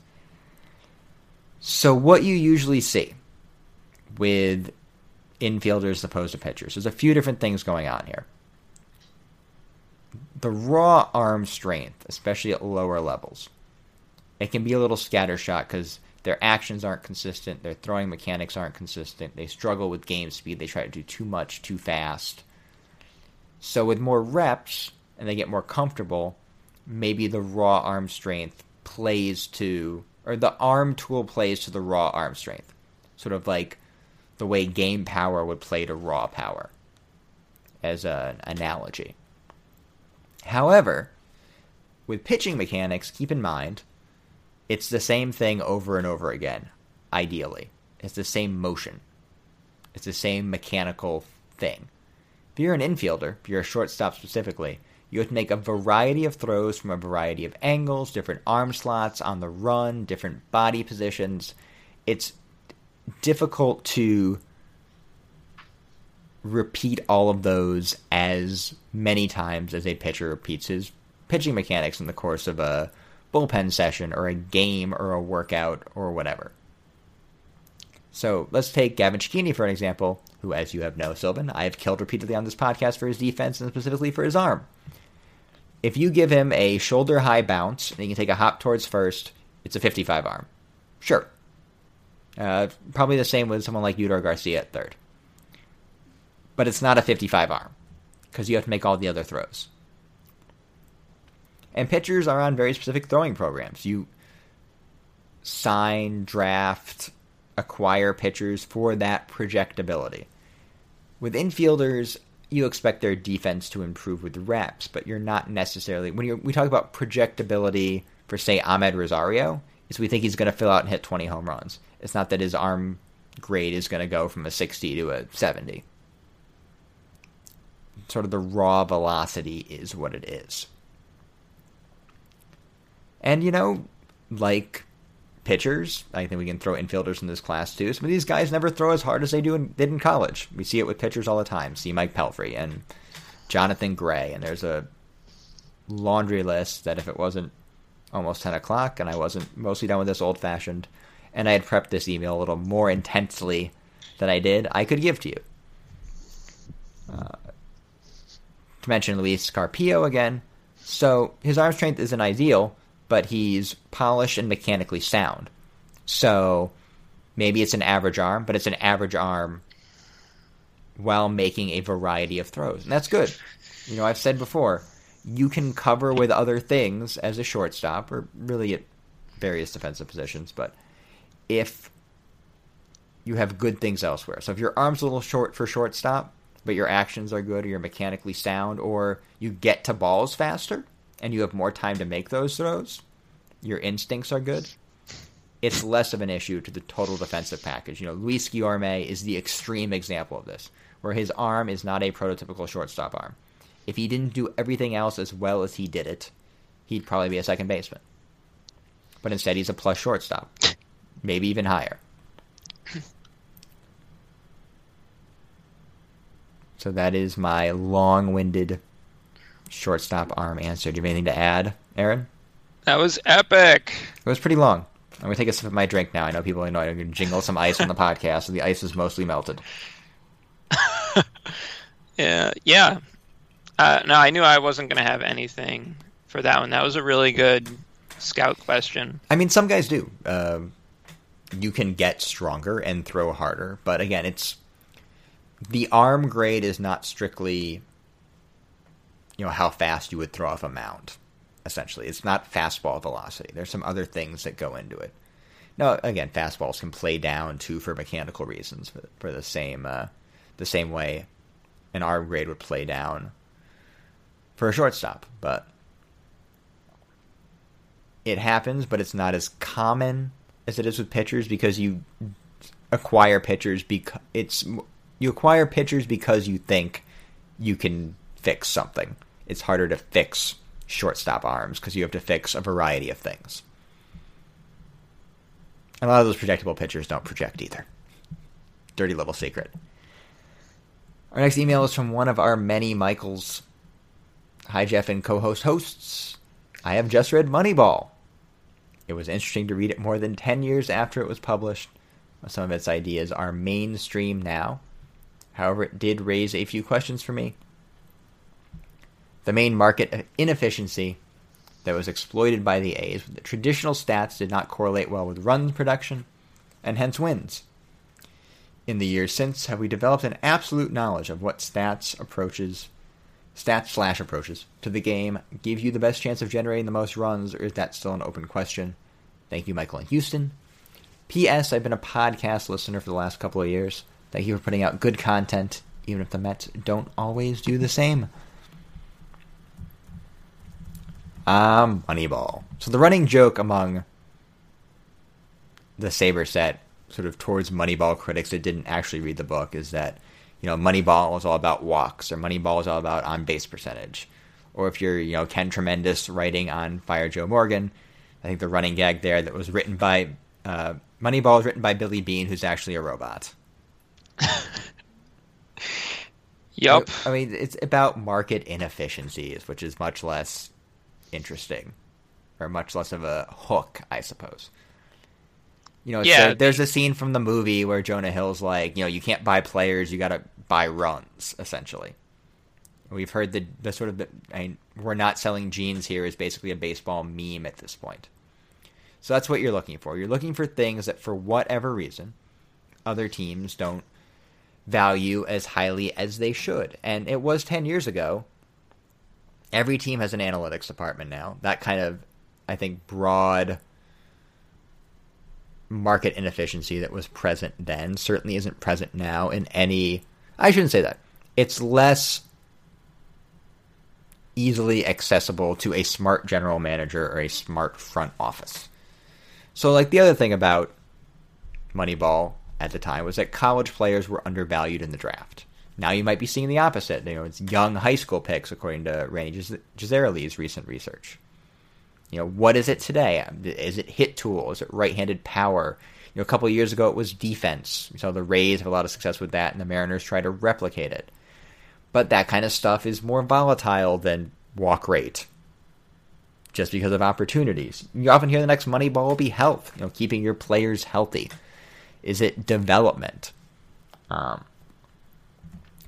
So, what you usually see with infielders opposed to pitchers. There's a few different things going on here. The raw arm strength, especially at lower levels, it can be a little scattershot because their actions aren't consistent, their throwing mechanics aren't consistent, they struggle with game speed, they try to do too much too fast. So with more reps and they get more comfortable, maybe the raw arm strength plays to or the arm tool plays to the raw arm strength. Sort of like the way game power would play to raw power as an analogy. However, with pitching mechanics, keep in mind it's the same thing over and over again, ideally. It's the same motion. It's the same mechanical thing. If you're an infielder, if you're a shortstop specifically, you have to make a variety of throws from a variety of angles, different arm slots on the run, different body positions. It's difficult to repeat all of those as many times as a pitcher repeats his pitching mechanics in the course of a bullpen session or a game or a workout or whatever. So let's take Gavin Cecchini for an example, who, as you have know, Sylvan, I have killed repeatedly on this podcast for his defense and specifically for his arm. If you give him a shoulder high bounce and he can take a hop towards first, it's a 55 arm. Sure. Uh, probably the same with someone like Eudor Garcia at third. But it's not a 55 arm because you have to make all the other throws. And pitchers are on very specific throwing programs. You sign, draft, acquire pitchers for that projectability. With infielders, you expect their defense to improve with reps, but you're not necessarily when you we talk about projectability for say Amed Rosario, is we think he's going to fill out and hit 20 home runs. It's not that his arm grade is going to go from a 60 to a 70. Sort of the raw velocity is what it is. And, you know, like pitchers, I think we can throw infielders in this class too. Some of these guys never throw as hard as they do in, did in college. We see it with pitchers all the time. See Mike Pelfrey and Jonathan Gray, and there's a laundry list that if it wasn't almost 10 o'clock and I wasn't mostly done with this old fashioned, and I had prepped this email a little more intensely than I did, I could give to you. Uh, to mention Luis Carpio again. So his arm strength isn't ideal, but he's polished and mechanically sound. So maybe it's an average arm, but it's an average arm while making a variety of throws. And that's good. You know, I've said before, you can cover with other things as a shortstop, or really at various defensive positions, but if you have good things elsewhere. So if your arm's a little short for shortstop, but your actions are good or you're mechanically sound or you get to balls faster, and you have more time to make those throws, your instincts are good, it's less of an issue to the total defensive package. You know, Luis Guillorme is the extreme example of this, where his arm is not a prototypical shortstop arm. If he didn't do everything else as well as he did it, he'd probably be a second baseman. But instead, he's a plus shortstop, maybe even higher. So that is my long winded shortstop arm answer. Do you have anything to add, Aaron? That was epic. It was pretty long. I'm to take a sip of my drink now. I know people know I'm going to jingle some ice on the podcast, so the ice is mostly melted. Yeah, yeah. Uh, no, I knew I wasn't going to have anything for that one. That was a really good scout question. I mean, some guys do. Um, you can get stronger and throw harder, but again, it's the arm grade is not strictly you know how fast you would throw off a mound essentially. It's not fastball velocity. There's some other things that go into it. Now again fastballs can play down too for mechanical reasons for, for the same uh, the same way an arm grade would play down for a shortstop but it happens but it's not as common as it is with pitchers because you acquire pitchers because it's you acquire pitchers because you think you can fix something. It's harder to fix shortstop arms because you have to fix a variety of things. A lot of those projectable pitchers don't project either. Dirty little secret. Our next email is from one of our many Michaels. Hi, Jeff and co host hosts. I have just read Moneyball. It was interesting to read it more than 10 years after it was published. Some of its ideas are mainstream now, However, it did raise a few questions for me. The main market inefficiency that was exploited by the A's, the traditional stats did not correlate well with run production, and hence wins. In the years since, have we developed an absolute knowledge of what stats approaches, stats slash approaches to the game give you the best chance of generating the most runs, or is that still an open question? Thank you, Michael in Houston. P.S. I've been a podcast listener for the last couple of years. Thank you for putting out good content, even if the Mets don't always do the same. Um, Moneyball. So the running joke among the Saber set, sort of towards Moneyball critics that didn't actually read the book, is that you know Moneyball is all about walks, or Moneyball is all about on base percentage, or if you're you know Ken Tremendous writing on Fire Joe Morgan, I think the running gag there that was written by uh, Moneyball is written by Billy Beane, who's actually a robot. Yup. I mean, it's about market inefficiencies, which is much less interesting, or much less of a hook, I suppose. You know, Yeah. yeah. there's a scene from the movie where Jonah Hill's like, you know, you can't buy players, you got to buy runs, essentially. We've heard the the sort of the, I mean, we're not selling jeans here is basically a baseball meme at this point. So that's what you're looking for. You're looking for things that, for whatever reason, other teams don't value as highly as they should. And it was 10 years ago. Every team has an analytics department now. That kind of, I think, broad market inefficiency that was present then certainly isn't present now in any. I shouldn't say that. It's less easily accessible to a smart general manager or a smart front office. So, like the other thing about Moneyball at the time was that college players were undervalued in the draft. Now you might be seeing the opposite. You know, it's young high school picks, according to Randy Gis- Jazayerli's recent research. You know, what is it today? Is it hit tool? Is it right-handed power? You know, a couple of years ago it was defense. So the Rays have a lot of success with that, and the Mariners try to replicate it. But that kind of stuff is more volatile than walk rate, just because of opportunities. You often hear the next money ball will be health. You know, keeping your players healthy. Is it development? Um,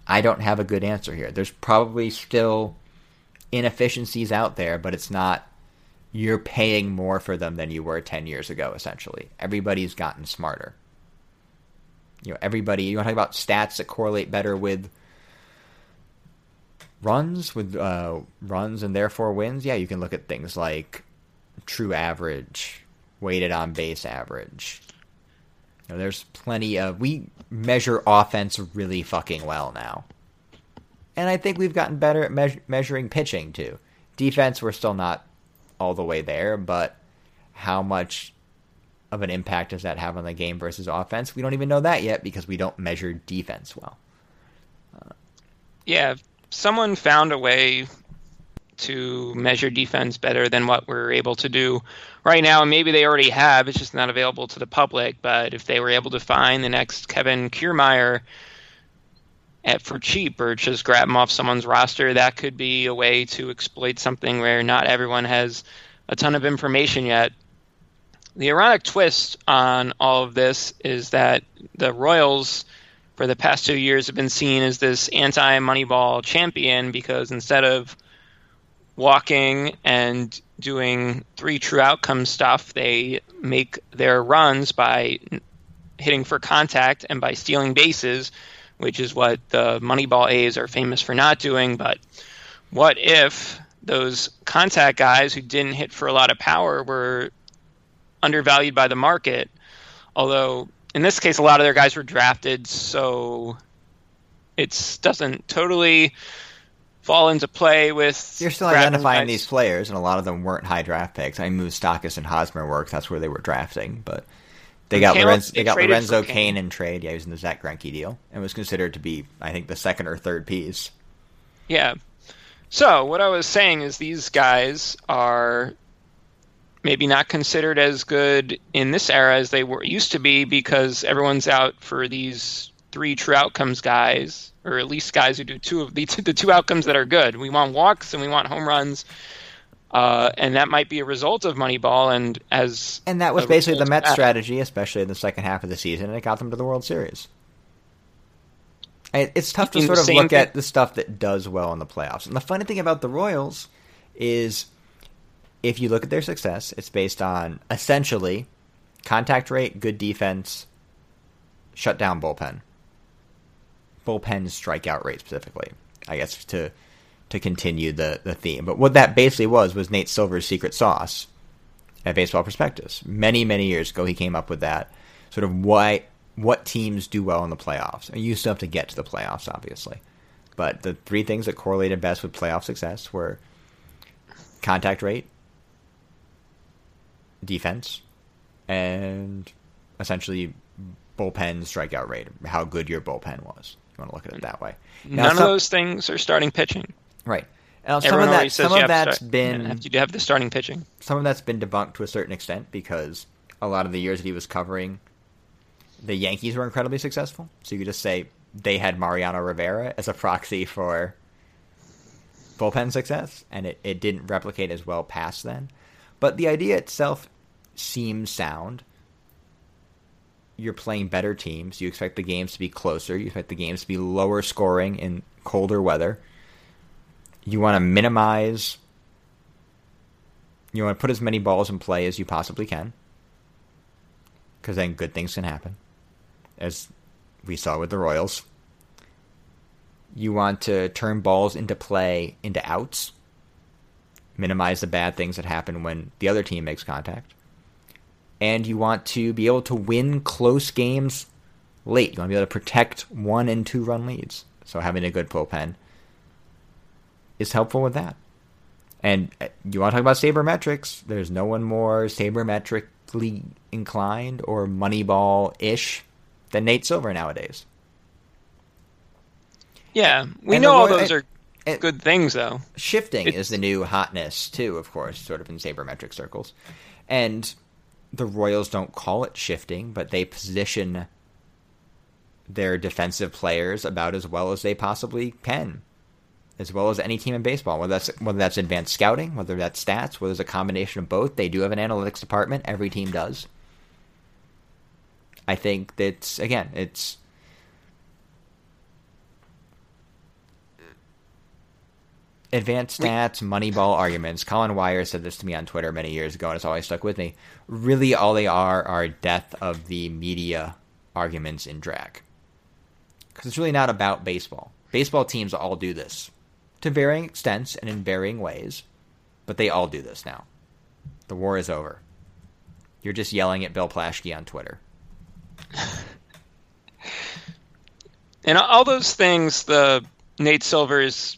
I don't have a good answer here. There's probably still inefficiencies out there, but it's not you're paying more for them than you were 10 years ago, essentially. Everybody's gotten smarter. You know, everybody, you want to talk about stats that correlate better with runs, with uh, runs and therefore wins? Yeah, you can look at things like true average, weighted on base average. Know, there's plenty of. We measure offense really fucking well now. And I think we've gotten better at meas- measuring pitching too. Defense, we're still not all the way there, but how much of an impact does that have on the game versus offense? We don't even know that yet because we don't measure defense well. Yeah, if someone found a way to measure defense better than what we're able to do right now, and maybe they already have. It's just not available to the public. But if they were able to find the next Kevin Kiermaier at for cheap, or just grab him off someone's roster, that could be a way to exploit something where not everyone has a ton of information yet. The ironic twist on all of this is that the Royals for the past two years have been seen as this anti Moneyball champion because instead of walking and doing three true outcome stuff, they make their runs by hitting for contact and by stealing bases, which is what the Moneyball A's are famous for not doing. But what if those contact guys who didn't hit for a lot of power were undervalued by the market? Although in this case, a lot of their guys were drafted, so it doesn't totally fall into play with. You're still identifying these players, and a lot of them weren't high draft picks. I mean, Moustakas and Hosmer worked. That's where they were drafting, but they got Lorenzo, they got Lorenzo. Cain in trade. Yeah, he was in the Zack Greinke deal, and was considered to be, I think, the second or third piece. Yeah. So what I was saying is these guys are maybe not considered as good in this era as they were used to be because everyone's out for these three true outcomes guys, or at least guys who do two of the the two outcomes that are good. We want walks and we want home runs. Uh, and that might be a result of Moneyball, and as And that was basically the Mets' strategy, especially in the second half of the season, and it got them to the World Series. It's tough to sort of look thing- at the stuff that does well in the playoffs. And the funny thing about the Royals is if you look at their success, it's based on essentially contact rate, good defense, shut down bullpen. Bullpen strikeout rate specifically, I guess to to continue the, the theme. But what that basically was was Nate Silver's secret sauce at Baseball Prospectus. Many, many years ago he came up with that sort of why what teams do well in the playoffs. And you still have to get to the playoffs, obviously. But the three things that correlated best with playoff success were contact rate, defense, and essentially bullpen strikeout rate, how good your bullpen was. You want to look at it that way. Now, None of those things are starting pitching. Right. Now, some Everyone of that, says some of that's start, been you have to have the starting pitching. some of that's been debunked to a certain extent because a lot of the years that he was covering, the Yankees were incredibly successful. So you could just say they had Mariano Rivera as a proxy for bullpen success, and it, it didn't replicate as well past then. But the idea itself seems sound. You're playing better teams. You expect the games to be closer. You expect the games to be lower scoring in colder weather. You want to minimize you want to put as many balls in play as you possibly can, because then good things can happen, as we saw with the Royals. You want to turn balls into play into outs, minimize the bad things that happen when the other team makes contact, and you want to be able to win close games late. You want to be able to protect one and two run leads. So having a good bullpen is helpful with that. And uh, you want to talk about sabermetrics? There's no one more sabermetrically inclined or Moneyball ish than Nate Silver nowadays. Yeah, we And know all those are good things, though. Shifting It's- is the new hotness too, of course, sort of in sabermetric circles. And the Royals don't call it shifting, but they position their defensive players about as well as they possibly can. As well as any team in baseball, whether that's whether that's advanced scouting, whether that's stats, whether it's a combination of both. They do have an analytics department. Every team does. I think that's again, it's advanced stats, moneyball arguments. Colin Wire said this to me on Twitter many years ago, and it's always stuck with me. Really, all they are are death of the media arguments in drag. Because it's really not about baseball. Baseball teams all do this to varying extents and in varying ways, but they all do this now. The war is over. You're just yelling at Bill Plaschke on Twitter. And all those things, the Nate Silver's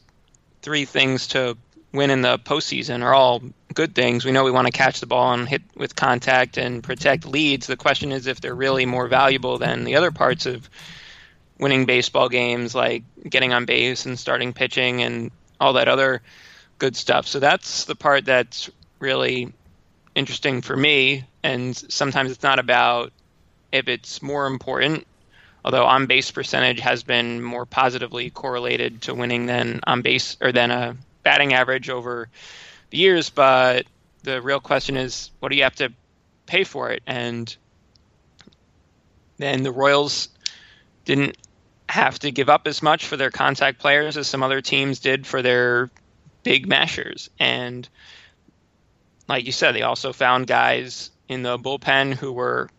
three things to win in the postseason are all good things. We know we want to catch the ball and hit with contact and protect leads. The question is if they're really more valuable than the other parts of winning baseball games, like getting on base and starting pitching and all that other good stuff. So that's the part that's really interesting for me. And sometimes it's not about if it's more important although on base percentage has been more positively correlated to winning than on base or than a batting average over the years. But the real question is, what do you have to pay for it? And then the Royals didn't have to give up as much for their contact players as some other teams did for their big mashers. And like you said, they also found guys in the bullpen who were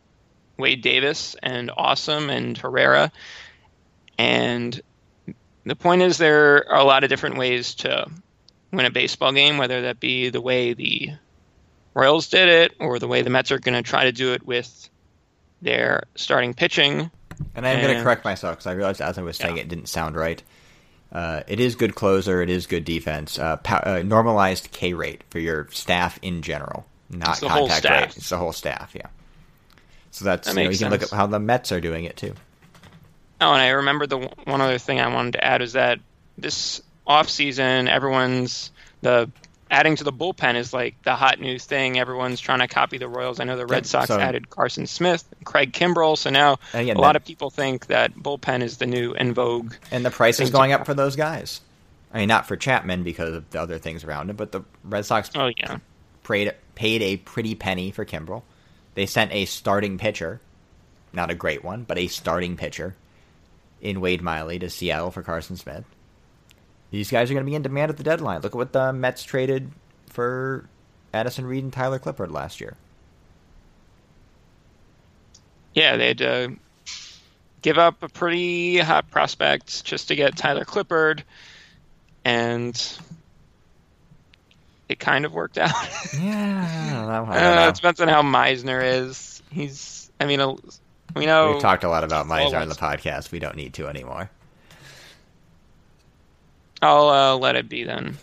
Wade Davis and Awesome and Herrera. And the point is, there are a lot of different ways to win a baseball game, whether that be the way the Royals did it or the way the Mets are going to try to do it with their starting pitching. And I'm going to correct myself because I realized as I was saying Yeah. it didn't sound right. Uh, it is good closer. It is good defense. Uh, pow- uh, normalized K rate for your staff in general, not It's the whole contact rate. It's the whole staff. Yeah. So that's That you, know, you can look at how the Mets are doing it too. Oh, and I remember the one other thing I wanted to add is that this off season, everyone's the adding to the bullpen is like the hot new thing. Everyone's trying to copy the Royals. I know the Red Sox so- added Carson Smith, Craig Kimbrel, so now a lot of people think that bullpen is the new in vogue. And the price is going up for those guys. I mean, not for Chapman because of the other things around him, but the Red Sox Oh yeah, paid, paid a pretty penny for Kimbrel. They sent a starting pitcher, not a great one, but a starting pitcher. in Wade Miley to Seattle for Carson Smith. These guys are going to be in demand at the deadline. Look at what the Mets traded for Addison Reed and Tyler Clippard last year. Yeah, they had to uh, give up a pretty hot prospect just to get Tyler Clippard, and it kind of worked out. Yeah, I don't know. I Uh, it depends on how Meisner is. He's, I mean, a- we know. We've talked a lot about Meisner on the podcast. We don't need to anymore. I'll uh, let it be then.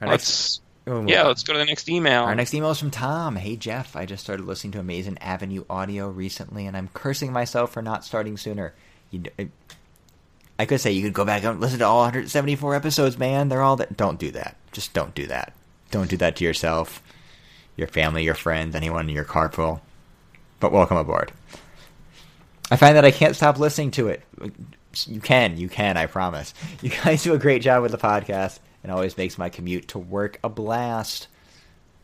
Our Let's, we'll yeah, let's go to the next email. Our next email is from Tom. Hey Jeff, I just started listening to Amazing Avenue Audio recently, and I'm cursing myself for not starting sooner. You, I could say you could go back and listen to all 174 episodes, man. They're all that. Don't do that. Just don't do that. Don't do that to yourself, your family, your friends, anyone in your carpool. But welcome aboard. I find that I can't stop listening to it. You can, you can, I promise. You guys do a great job with the podcast. and always makes my commute to work a blast.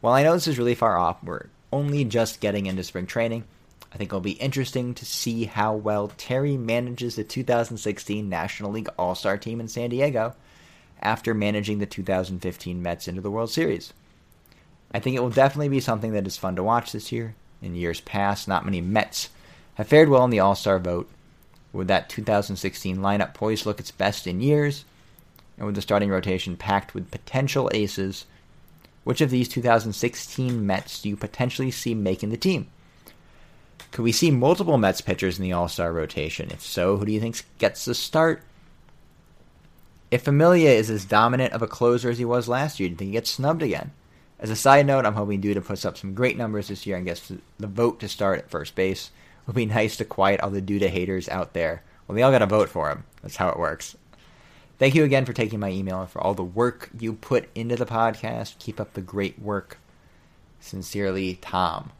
While I know this is really far off, we're only just getting into spring training. I think it'll be interesting to see how well Terry manages the 2016 National League All Star team in San Diego after managing the 2015 Mets into the World Series. I think it will definitely be something that is fun to watch this year. In years past, not many Mets have fared well in the All Star vote. With that 2016 lineup poised to look its best in years, and with the starting rotation packed with potential aces, which of these 2016 Mets do you potentially see making the team? Could we see multiple Mets pitchers in the All Star rotation? If so, who do you think gets the start? If Familia is as dominant of a closer as he was last year, do you think he gets snubbed again? As a side note, I'm hoping Duda puts up some great numbers this year and gets the vote to start at first base. It would be nice to quiet all the Duda haters out there. Well, they all got to vote for him. That's how it works. Thank you again for taking my email and for all the work you put into the podcast. Keep up the great work. Sincerely, Tom.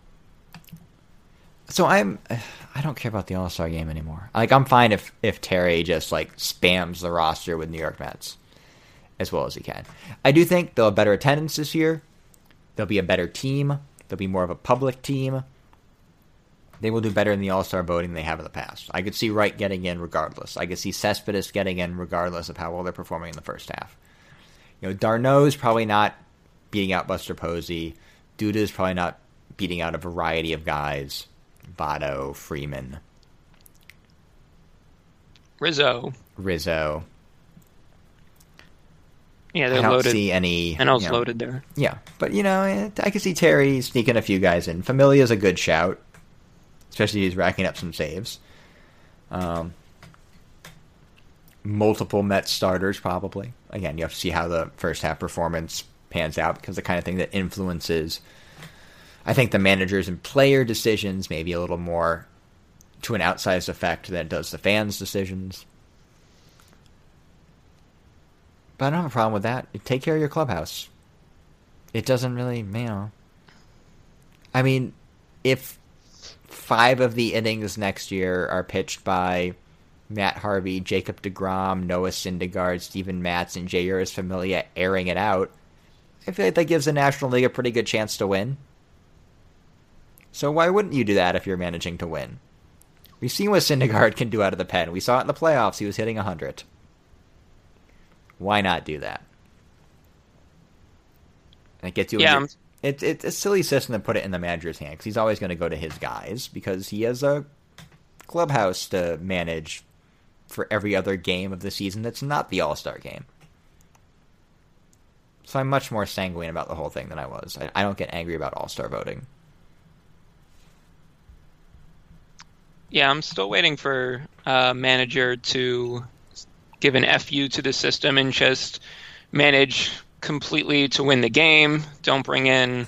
So I'm I don't care about the All Star game anymore. Like I'm fine if if Terry just like spams the roster with New York Mets as well as he can. I do think they'll have better attendance this year. They'll be a better team. They'll be more of a public team. They will do better in the All Star voting than they have in the past. I could see Wright getting in regardless. I could see Cespedes getting in regardless of how well they're performing in the first half. You know, d'Arnaud's probably not beating out Buster Posey. Duda's probably not beating out a variety of guys. Votto, Freeman, Rizzo. Rizzo. Yeah, they're I don't loaded. see any. and else you know, loaded there. Yeah, but you know, eh, I could see Terry sneaking a few guys in. Familia's a good shout, especially if he's racking up some saves. Um, multiple Mets starters probably. Again, you have to see how the first half performance pans out because the kind of thing that influences, I think, the managers and player decisions maybe a little more to an outsized effect than it does the fans' decisions. But I don't have a problem with that. Take care of your clubhouse. It doesn't really, you know. I mean, if five of the innings next year are pitched by Matt Harvey, Jacob DeGrom, Noah Syndergaard, Stephen Matz, and Jeurys Familia airing it out, I feel like that gives the National League a pretty good chance to win. So why wouldn't you do that if you're managing to win? We've seen what Syndergaard can do out of the pen. We saw it in the playoffs. He was hitting 100. Why not do that? And it gets you. Yeah, a I'm- it, it's a silly system to put it in the manager's hand because he's always going to go to his guys because he has a clubhouse to manage for every other game of the season that's not the All Star game. So I'm much more sanguine about the whole thing than I was. I, I don't get angry about All Star voting. Yeah, I'm still waiting for a manager to give an FU to the system and just manage completely to win the game. Don't bring in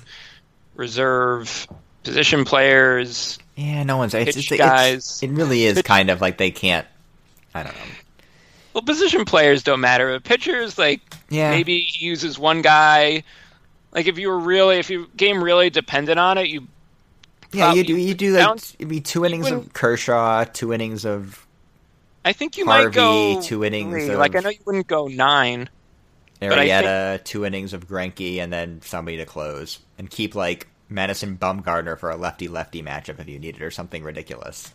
reserve position players. Yeah, no one's. It's, it's, it's, guys. it really is kind of like they can't. I don't know. Well, position players don't matter. But pitchers, like Yeah. maybe he uses one guy. Like if you were really, if your game really depended on it, you Yeah, you do. You do like bounce- it'd be two innings of Kershaw, two innings of I think you Harvey, might go two innings three. of- Like I know you wouldn't go nine. I think- Arrieta, two innings of Greinke, and then somebody to close, and keep like Madison Bumgarner for a lefty-lefty matchup if you need it, or something ridiculous.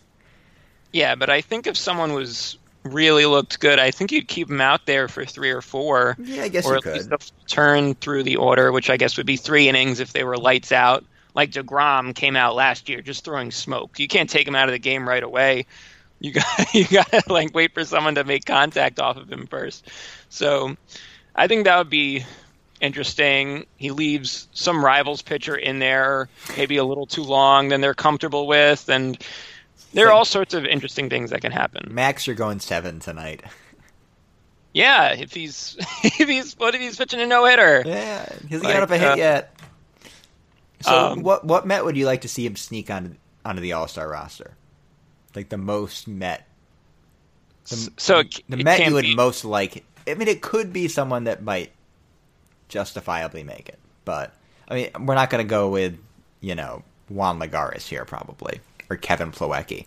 Yeah, but I think if someone was really looked good, I think you'd keep him out there for three or four. Yeah, I guess or you at least could. a turn through the order, which I guess would be three innings if they were lights out. Like Degrom came out last year, just throwing smoke. You can't take him out of the game right away. You got you got to like wait for someone to make contact off of him first. So, I think that would be interesting. He leaves some rivals pitcher in there, maybe a little too long than they're comfortable with, and there are all sorts of interesting things that can happen. Max, you're going seven tonight. Yeah, if he's if he's what if he's pitching a no hitter? Yeah, he hasn't Like, got up a hit uh, yet. So, um, what what Met would you like to see him sneak onto onto the All Star roster? Like the most Met, the, So it, the it Met you would be- most like. I mean, it could be someone that might justifiably make it, but I mean, we're not going to go with you know Juan Lagares here probably or Kevin Plawecki.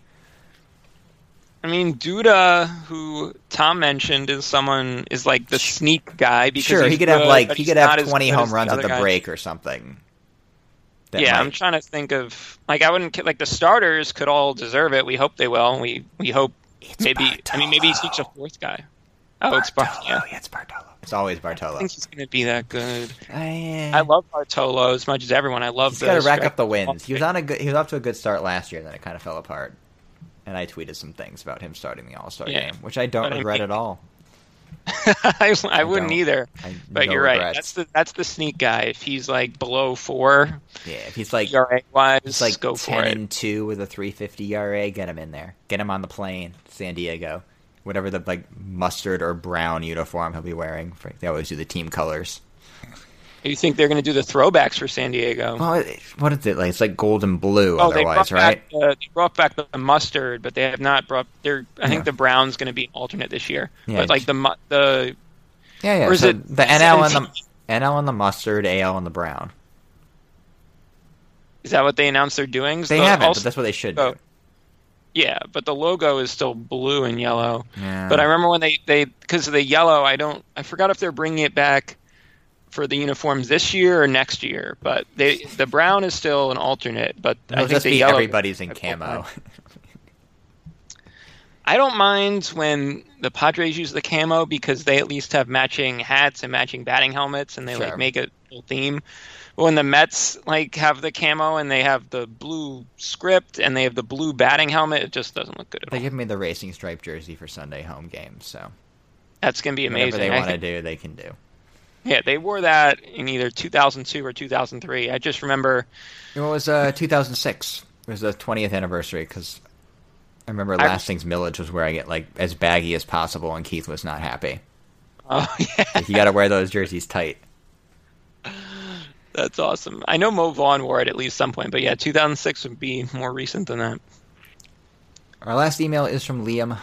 I mean, Duda, who Tom mentioned, is someone is like the sneak guy because Sure, he could have like he could have twenty home runs at the break or something. That yeah, might- I'm trying to think of like I wouldn't like the starters could all deserve it. We hope they will. We we hope It's maybe. I mean, maybe he sneaks a fourth guy. Oh, oh it's Bartolo. yeah. Yeah, it's Bartolo. It's always Bartolo. I think he's going to be that good. I, I love Bartolo as much as everyone. I love He's the got to rack up the wins. He was on a good. He was off to a good start last year, and then it kind of fell apart. And I tweeted some things about him starting the All Star Yeah. game, which I don't But I regret mean- at all. I, I wouldn't either. I- But no you're right. regrets. That's the that's the sneak guy. If he's like below four Yeah, if he's like ERA wise, he's like go ten for it. and two with a three fifty ERA, get him in there. Get him on the plane, San Diego, whatever the like mustard or brown uniform he'll be wearing. For, they always do the team colors. You think they're going to do the throwbacks for San Diego? Well, what is it like? It's like gold and blue. oh, otherwise, brought right? back they brought back the mustard, but they have not brought. They're I Yeah. think the brown's going to be alternate this year. Yeah, but like the the Yeah, yeah. Or is so it the NL and the NL and the mustard, AL and the brown? is that what they announced they're doing? They The- haven't, also- but that's what they should oh, do. Yeah, but the logo is still blue and yellow. Yeah. But I remember when they they because of the yellow, I don't I forgot if they're bringing it back for the uniforms this year or next year. But they the brown is still an alternate. But I It'll think just the be yellow everybody's in I camo. I don't mind when the Padres use the camo because they at least have matching hats and matching batting helmets, and they Sure. like make a full theme. But when the Mets like have the camo and they have the blue script and they have the blue batting helmet, it just doesn't look good at They all. give me the racing stripe jersey for Sunday home games, so That's gonna be whatever amazing. they want to do, they can do. Yeah, they wore that in either 2002 or 2003. I just remember. It was uh, 2006. It was the 20th anniversary because I remember I- Lastings Milledge was wearing it like as baggy as possible, and Keith was not happy. Oh yeah, Like, you got to wear those jerseys tight. that's awesome. I know Mo Vaughn wore it at least some point, but yeah, 2006 would be more recent than that. Our last email is from Liam.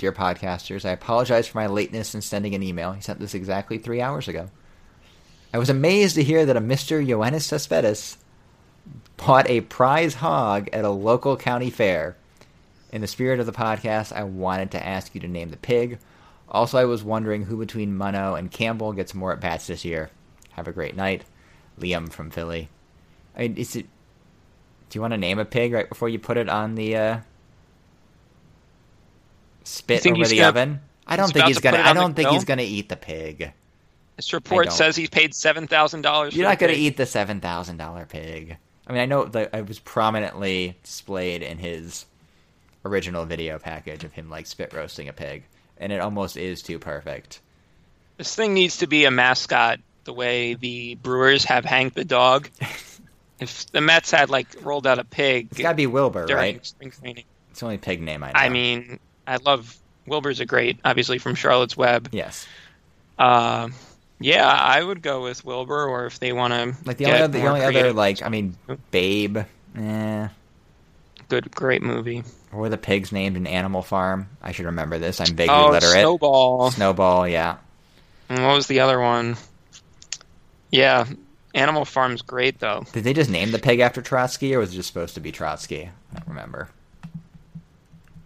Dear podcasters, I apologize for my lateness in sending an email. He sent this exactly three hours ago. I was amazed to hear that a Mr. Yoenis Cespedes bought a prize hog at a local county fair. In the spirit of the podcast, I wanted to ask you to name the pig. Also, I was wondering who between Muno and Campbell gets more at bats this year. Have a great night. Liam from Philly. I mean, is it. Do you want to name a pig right before you put it on the uh, spit think over he's the gonna- oven? I don't think he's gonna. I don't think he's gonna eat the pig. This report says he paid seven thousand dollars. You're not gonna eat the seven thousand dollar pig. I mean, I know that it was prominently displayed in his original video package of him like spit roasting a pig, and it almost is too perfect. This thing needs to be a mascot, the way the Brewers have Hank the dog. if the Mets had like rolled out a pig It's gotta be Wilbur, right? spring training, It's the only pig name I know. I mean, I love Wilbur's a great, obviously from Charlotte's Web. yes. Uh, yeah, I would go with Wilbur, or if they want to Like the only other, the only other like I mean, Babe, eh. good, great movie. Or the pigs named in Animal Farm. I should remember this. I'm vaguely Oh, literate. Snowball. Snowball, yeah. And what was the other one? Yeah, Animal Farm's great though. Did they just name the pig after Trotsky, or was it just supposed to be Trotsky? I don't remember.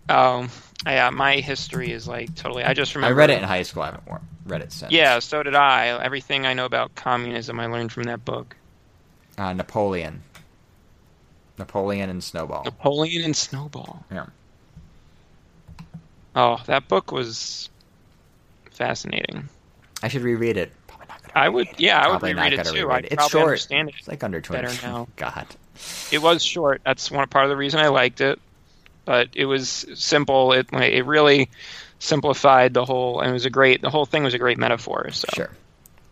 Oh, yeah, my history is like totally. I just remember. I read it in high school. I haven't read it since. Yeah, so did I. Everything I know about communism, I learned from that book. Uh, Napoleon. Napoleon and Snowball. Napoleon and Snowball. Yeah. Oh, that book was fascinating. I should reread it. Probably not gonna I would, yeah, I would reread it too. reread I'd it. It's probably short. understand it. It's like under twenty. better now. God. It was short. That's one part of the reason I liked it. But it was simple. It it really simplified the whole, and it was a great. The whole thing was a great metaphor. So Sure.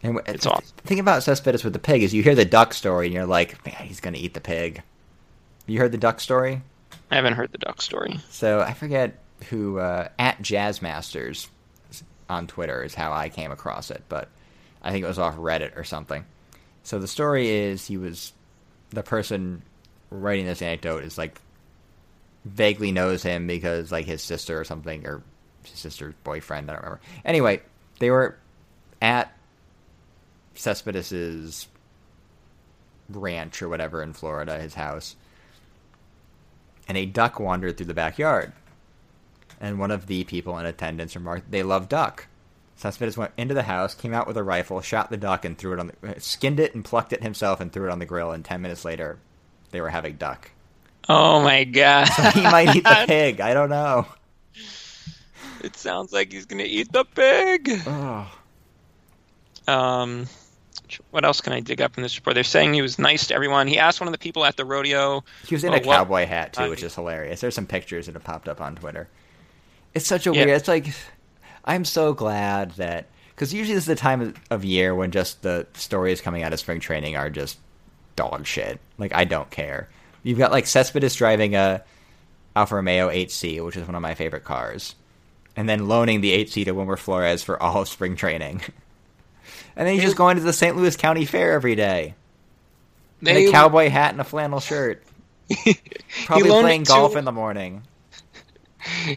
And w- It's th- awesome. The thing about Cespedes with the pig is you hear the duck story and you're like, man, he's going to eat the pig. You heard the duck story? I haven't heard the duck story. So I forget who, uh, at Jazzmasters on Twitter is how I came across it, but I think it was off Reddit or something. So the story is he was, the person writing this anecdote is like, vaguely knows him because like his sister or something, or his sister's boyfriend, I don't remember. Anyway, they were at Cespedes's ranch or whatever in Florida, his house, and a duck wandered through the backyard. And one of the people in attendance remarked they love duck. Cespedes went into the house, came out with a rifle, shot the duck, and threw it on the skinned it and plucked it himself and threw it on the grill. And ten minutes later, they were having duck. Oh my god! He might eat the pig. I don't know. it sounds like he's gonna eat the pig. Oh, Um, what else can I dig up in this report? They're saying he was nice to everyone. He asked one of the people at the rodeo. he was in well, a what- cowboy hat too, uh, which is hilarious. There's some pictures that have popped up on Twitter. It's such a Yeah. weird. It's like I'm so glad that because usually this is the time of- of year when just the stories coming out of spring training are just dog shit. Like I don't care. You've got like Cespedes driving a Alfa Romeo 8C, which is one of my favorite cars, and then loaning the 8C to Wilmer Flores for all of spring training. and then he's just going to the St. Lucie County Fair every day in a cowboy hat and a flannel shirt. Probably playing golf to- in the morning.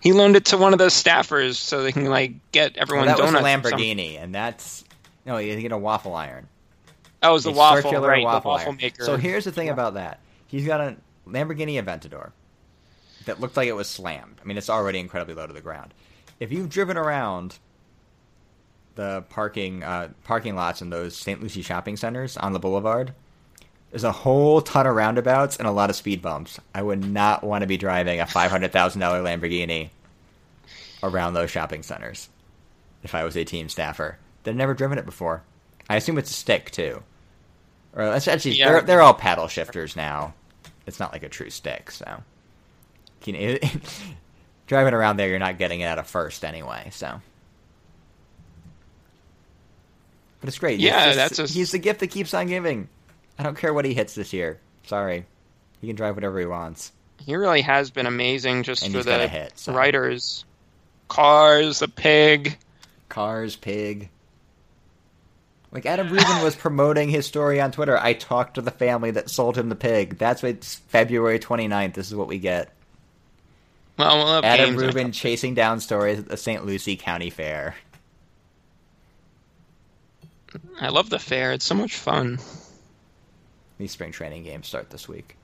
he loaned it to one of the staffers so they can like get everyone Well, that was a donuts. or something. Lamborghini, and that's no, you get a waffle iron. Oh, that was the A waffle, circular right? waffle the waffle iron. maker. So here's the thing about that: he's got a Lamborghini Aventador that looked like it was slammed. I mean, it's already incredibly low to the ground. If you've driven around the parking uh, parking lots in those St. Lucie shopping centers on the boulevard, there's a whole ton of roundabouts and a lot of speed bumps. I would not want to be driving a five hundred thousand dollar Lamborghini around those shopping centers if I was a team staffer. They've never driven it before. I assume it's a stick too. Or actually Yeah. they're they're all paddle shifters now. It's not like a true stick, so you know, driving around there, you're not getting it at a first anyway. So, but it's great. It's Yeah, just- that's a- he's the gift that keeps on giving. I don't care what he hits this year. Sorry, he can drive whatever he wants. he really has been amazing just And for the a hit, so. writers. Cars, the pig. Cars, pig. Like Adam Rubin was promoting his story on Twitter. I talked to the family that sold him the pig. That's what it's February 29th. This is what we get. Well, we'll Adam games in a Rubin chasing down stories at the St. Lucie County Fair. I love the fair. It's so much fun. These spring training games start this week.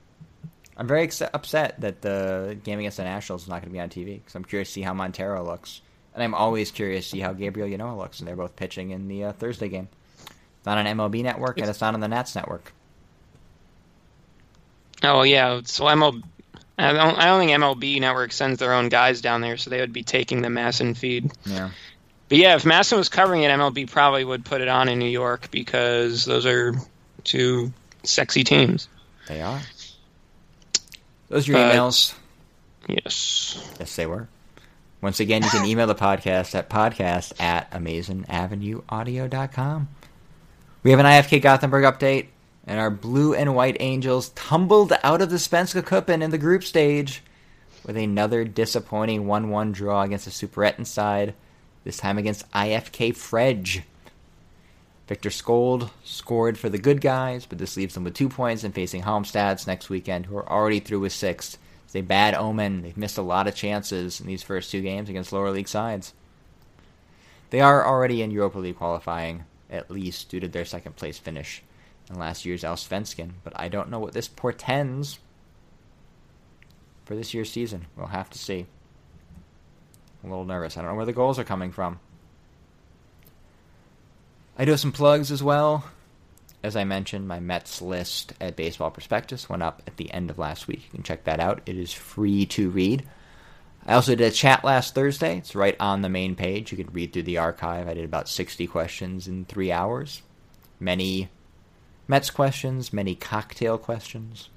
I'm very ex- upset that the game against the Nationals is not going to be on TV because I'm curious to see how Montero looks, and I'm always curious to see how Gabriel Ynoa looks, and they're both pitching in the uh, Thursday game. It's not on MLB Network, and it's not on the Nats Network. Oh yeah, so MLB. I don't, I don't think MLB Network sends their own guys down there, so they would be taking the MASN feed. Yeah. But yeah, if MASN was covering it, MLB probably would put it on in New York because those are two sexy teams. They are. Those are your Uh, emails. Yes. Yes, they were. Once again, you can email the podcast at podcast at amazingavenueaudio.com. We have an IFK Gothenburg update, and our blue and white angels tumbled out of the Svenska Cupen in the group stage with another disappointing 1 1 draw against the Superettan side, this time against IFK Fredge. Victor Skold scored for the good guys, but this leaves them with two points and facing Halmstads next weekend, who are already through with sixth. It's a bad omen. They've missed a lot of chances in these first two games against lower league sides. They are already in Europa League qualifying, at least due to their second place finish in last year's Allsvenskan, but I don't know what this portends for this year's season. We'll have to see. I'm a little nervous. I don't know where the goals are coming from. I do have some plugs as well. As I mentioned, my Mets list at Baseball Prospectus went up at the end of last week. You can check that out. It is free to read. I also did a chat last Thursday. It's right on the main page. You can read through the archive. I did about 60 questions in three hours. Many Mets questions, many cocktail questions.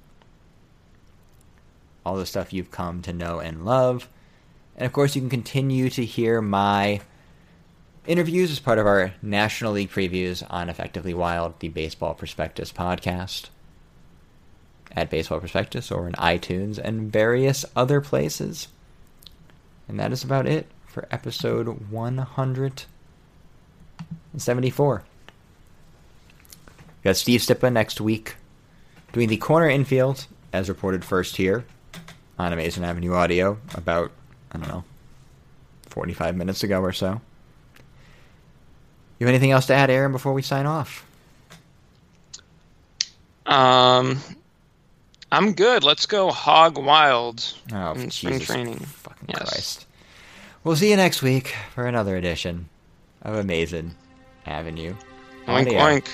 All the stuff you've come to know and love. And of course, you can continue to hear my interviews as part of our National League previews on Effectively Wild, the Baseball Prospectus podcast at Baseball Prospectus or in iTunes and various other places. And that is about it for episode 174. We got Steve Sypa next week doing the corner infield, as reported first here on Amazing Avenue Audio about, I don't know, 45 minutes ago or so. You have anything else to add, Aaron, before we sign off? Um, I'm good. Let's go hog wild Oh, in Jesus spring training. fucking Yes. Christ. We'll see you next week for another edition of Amazing Avenue. Oink Audio. oink.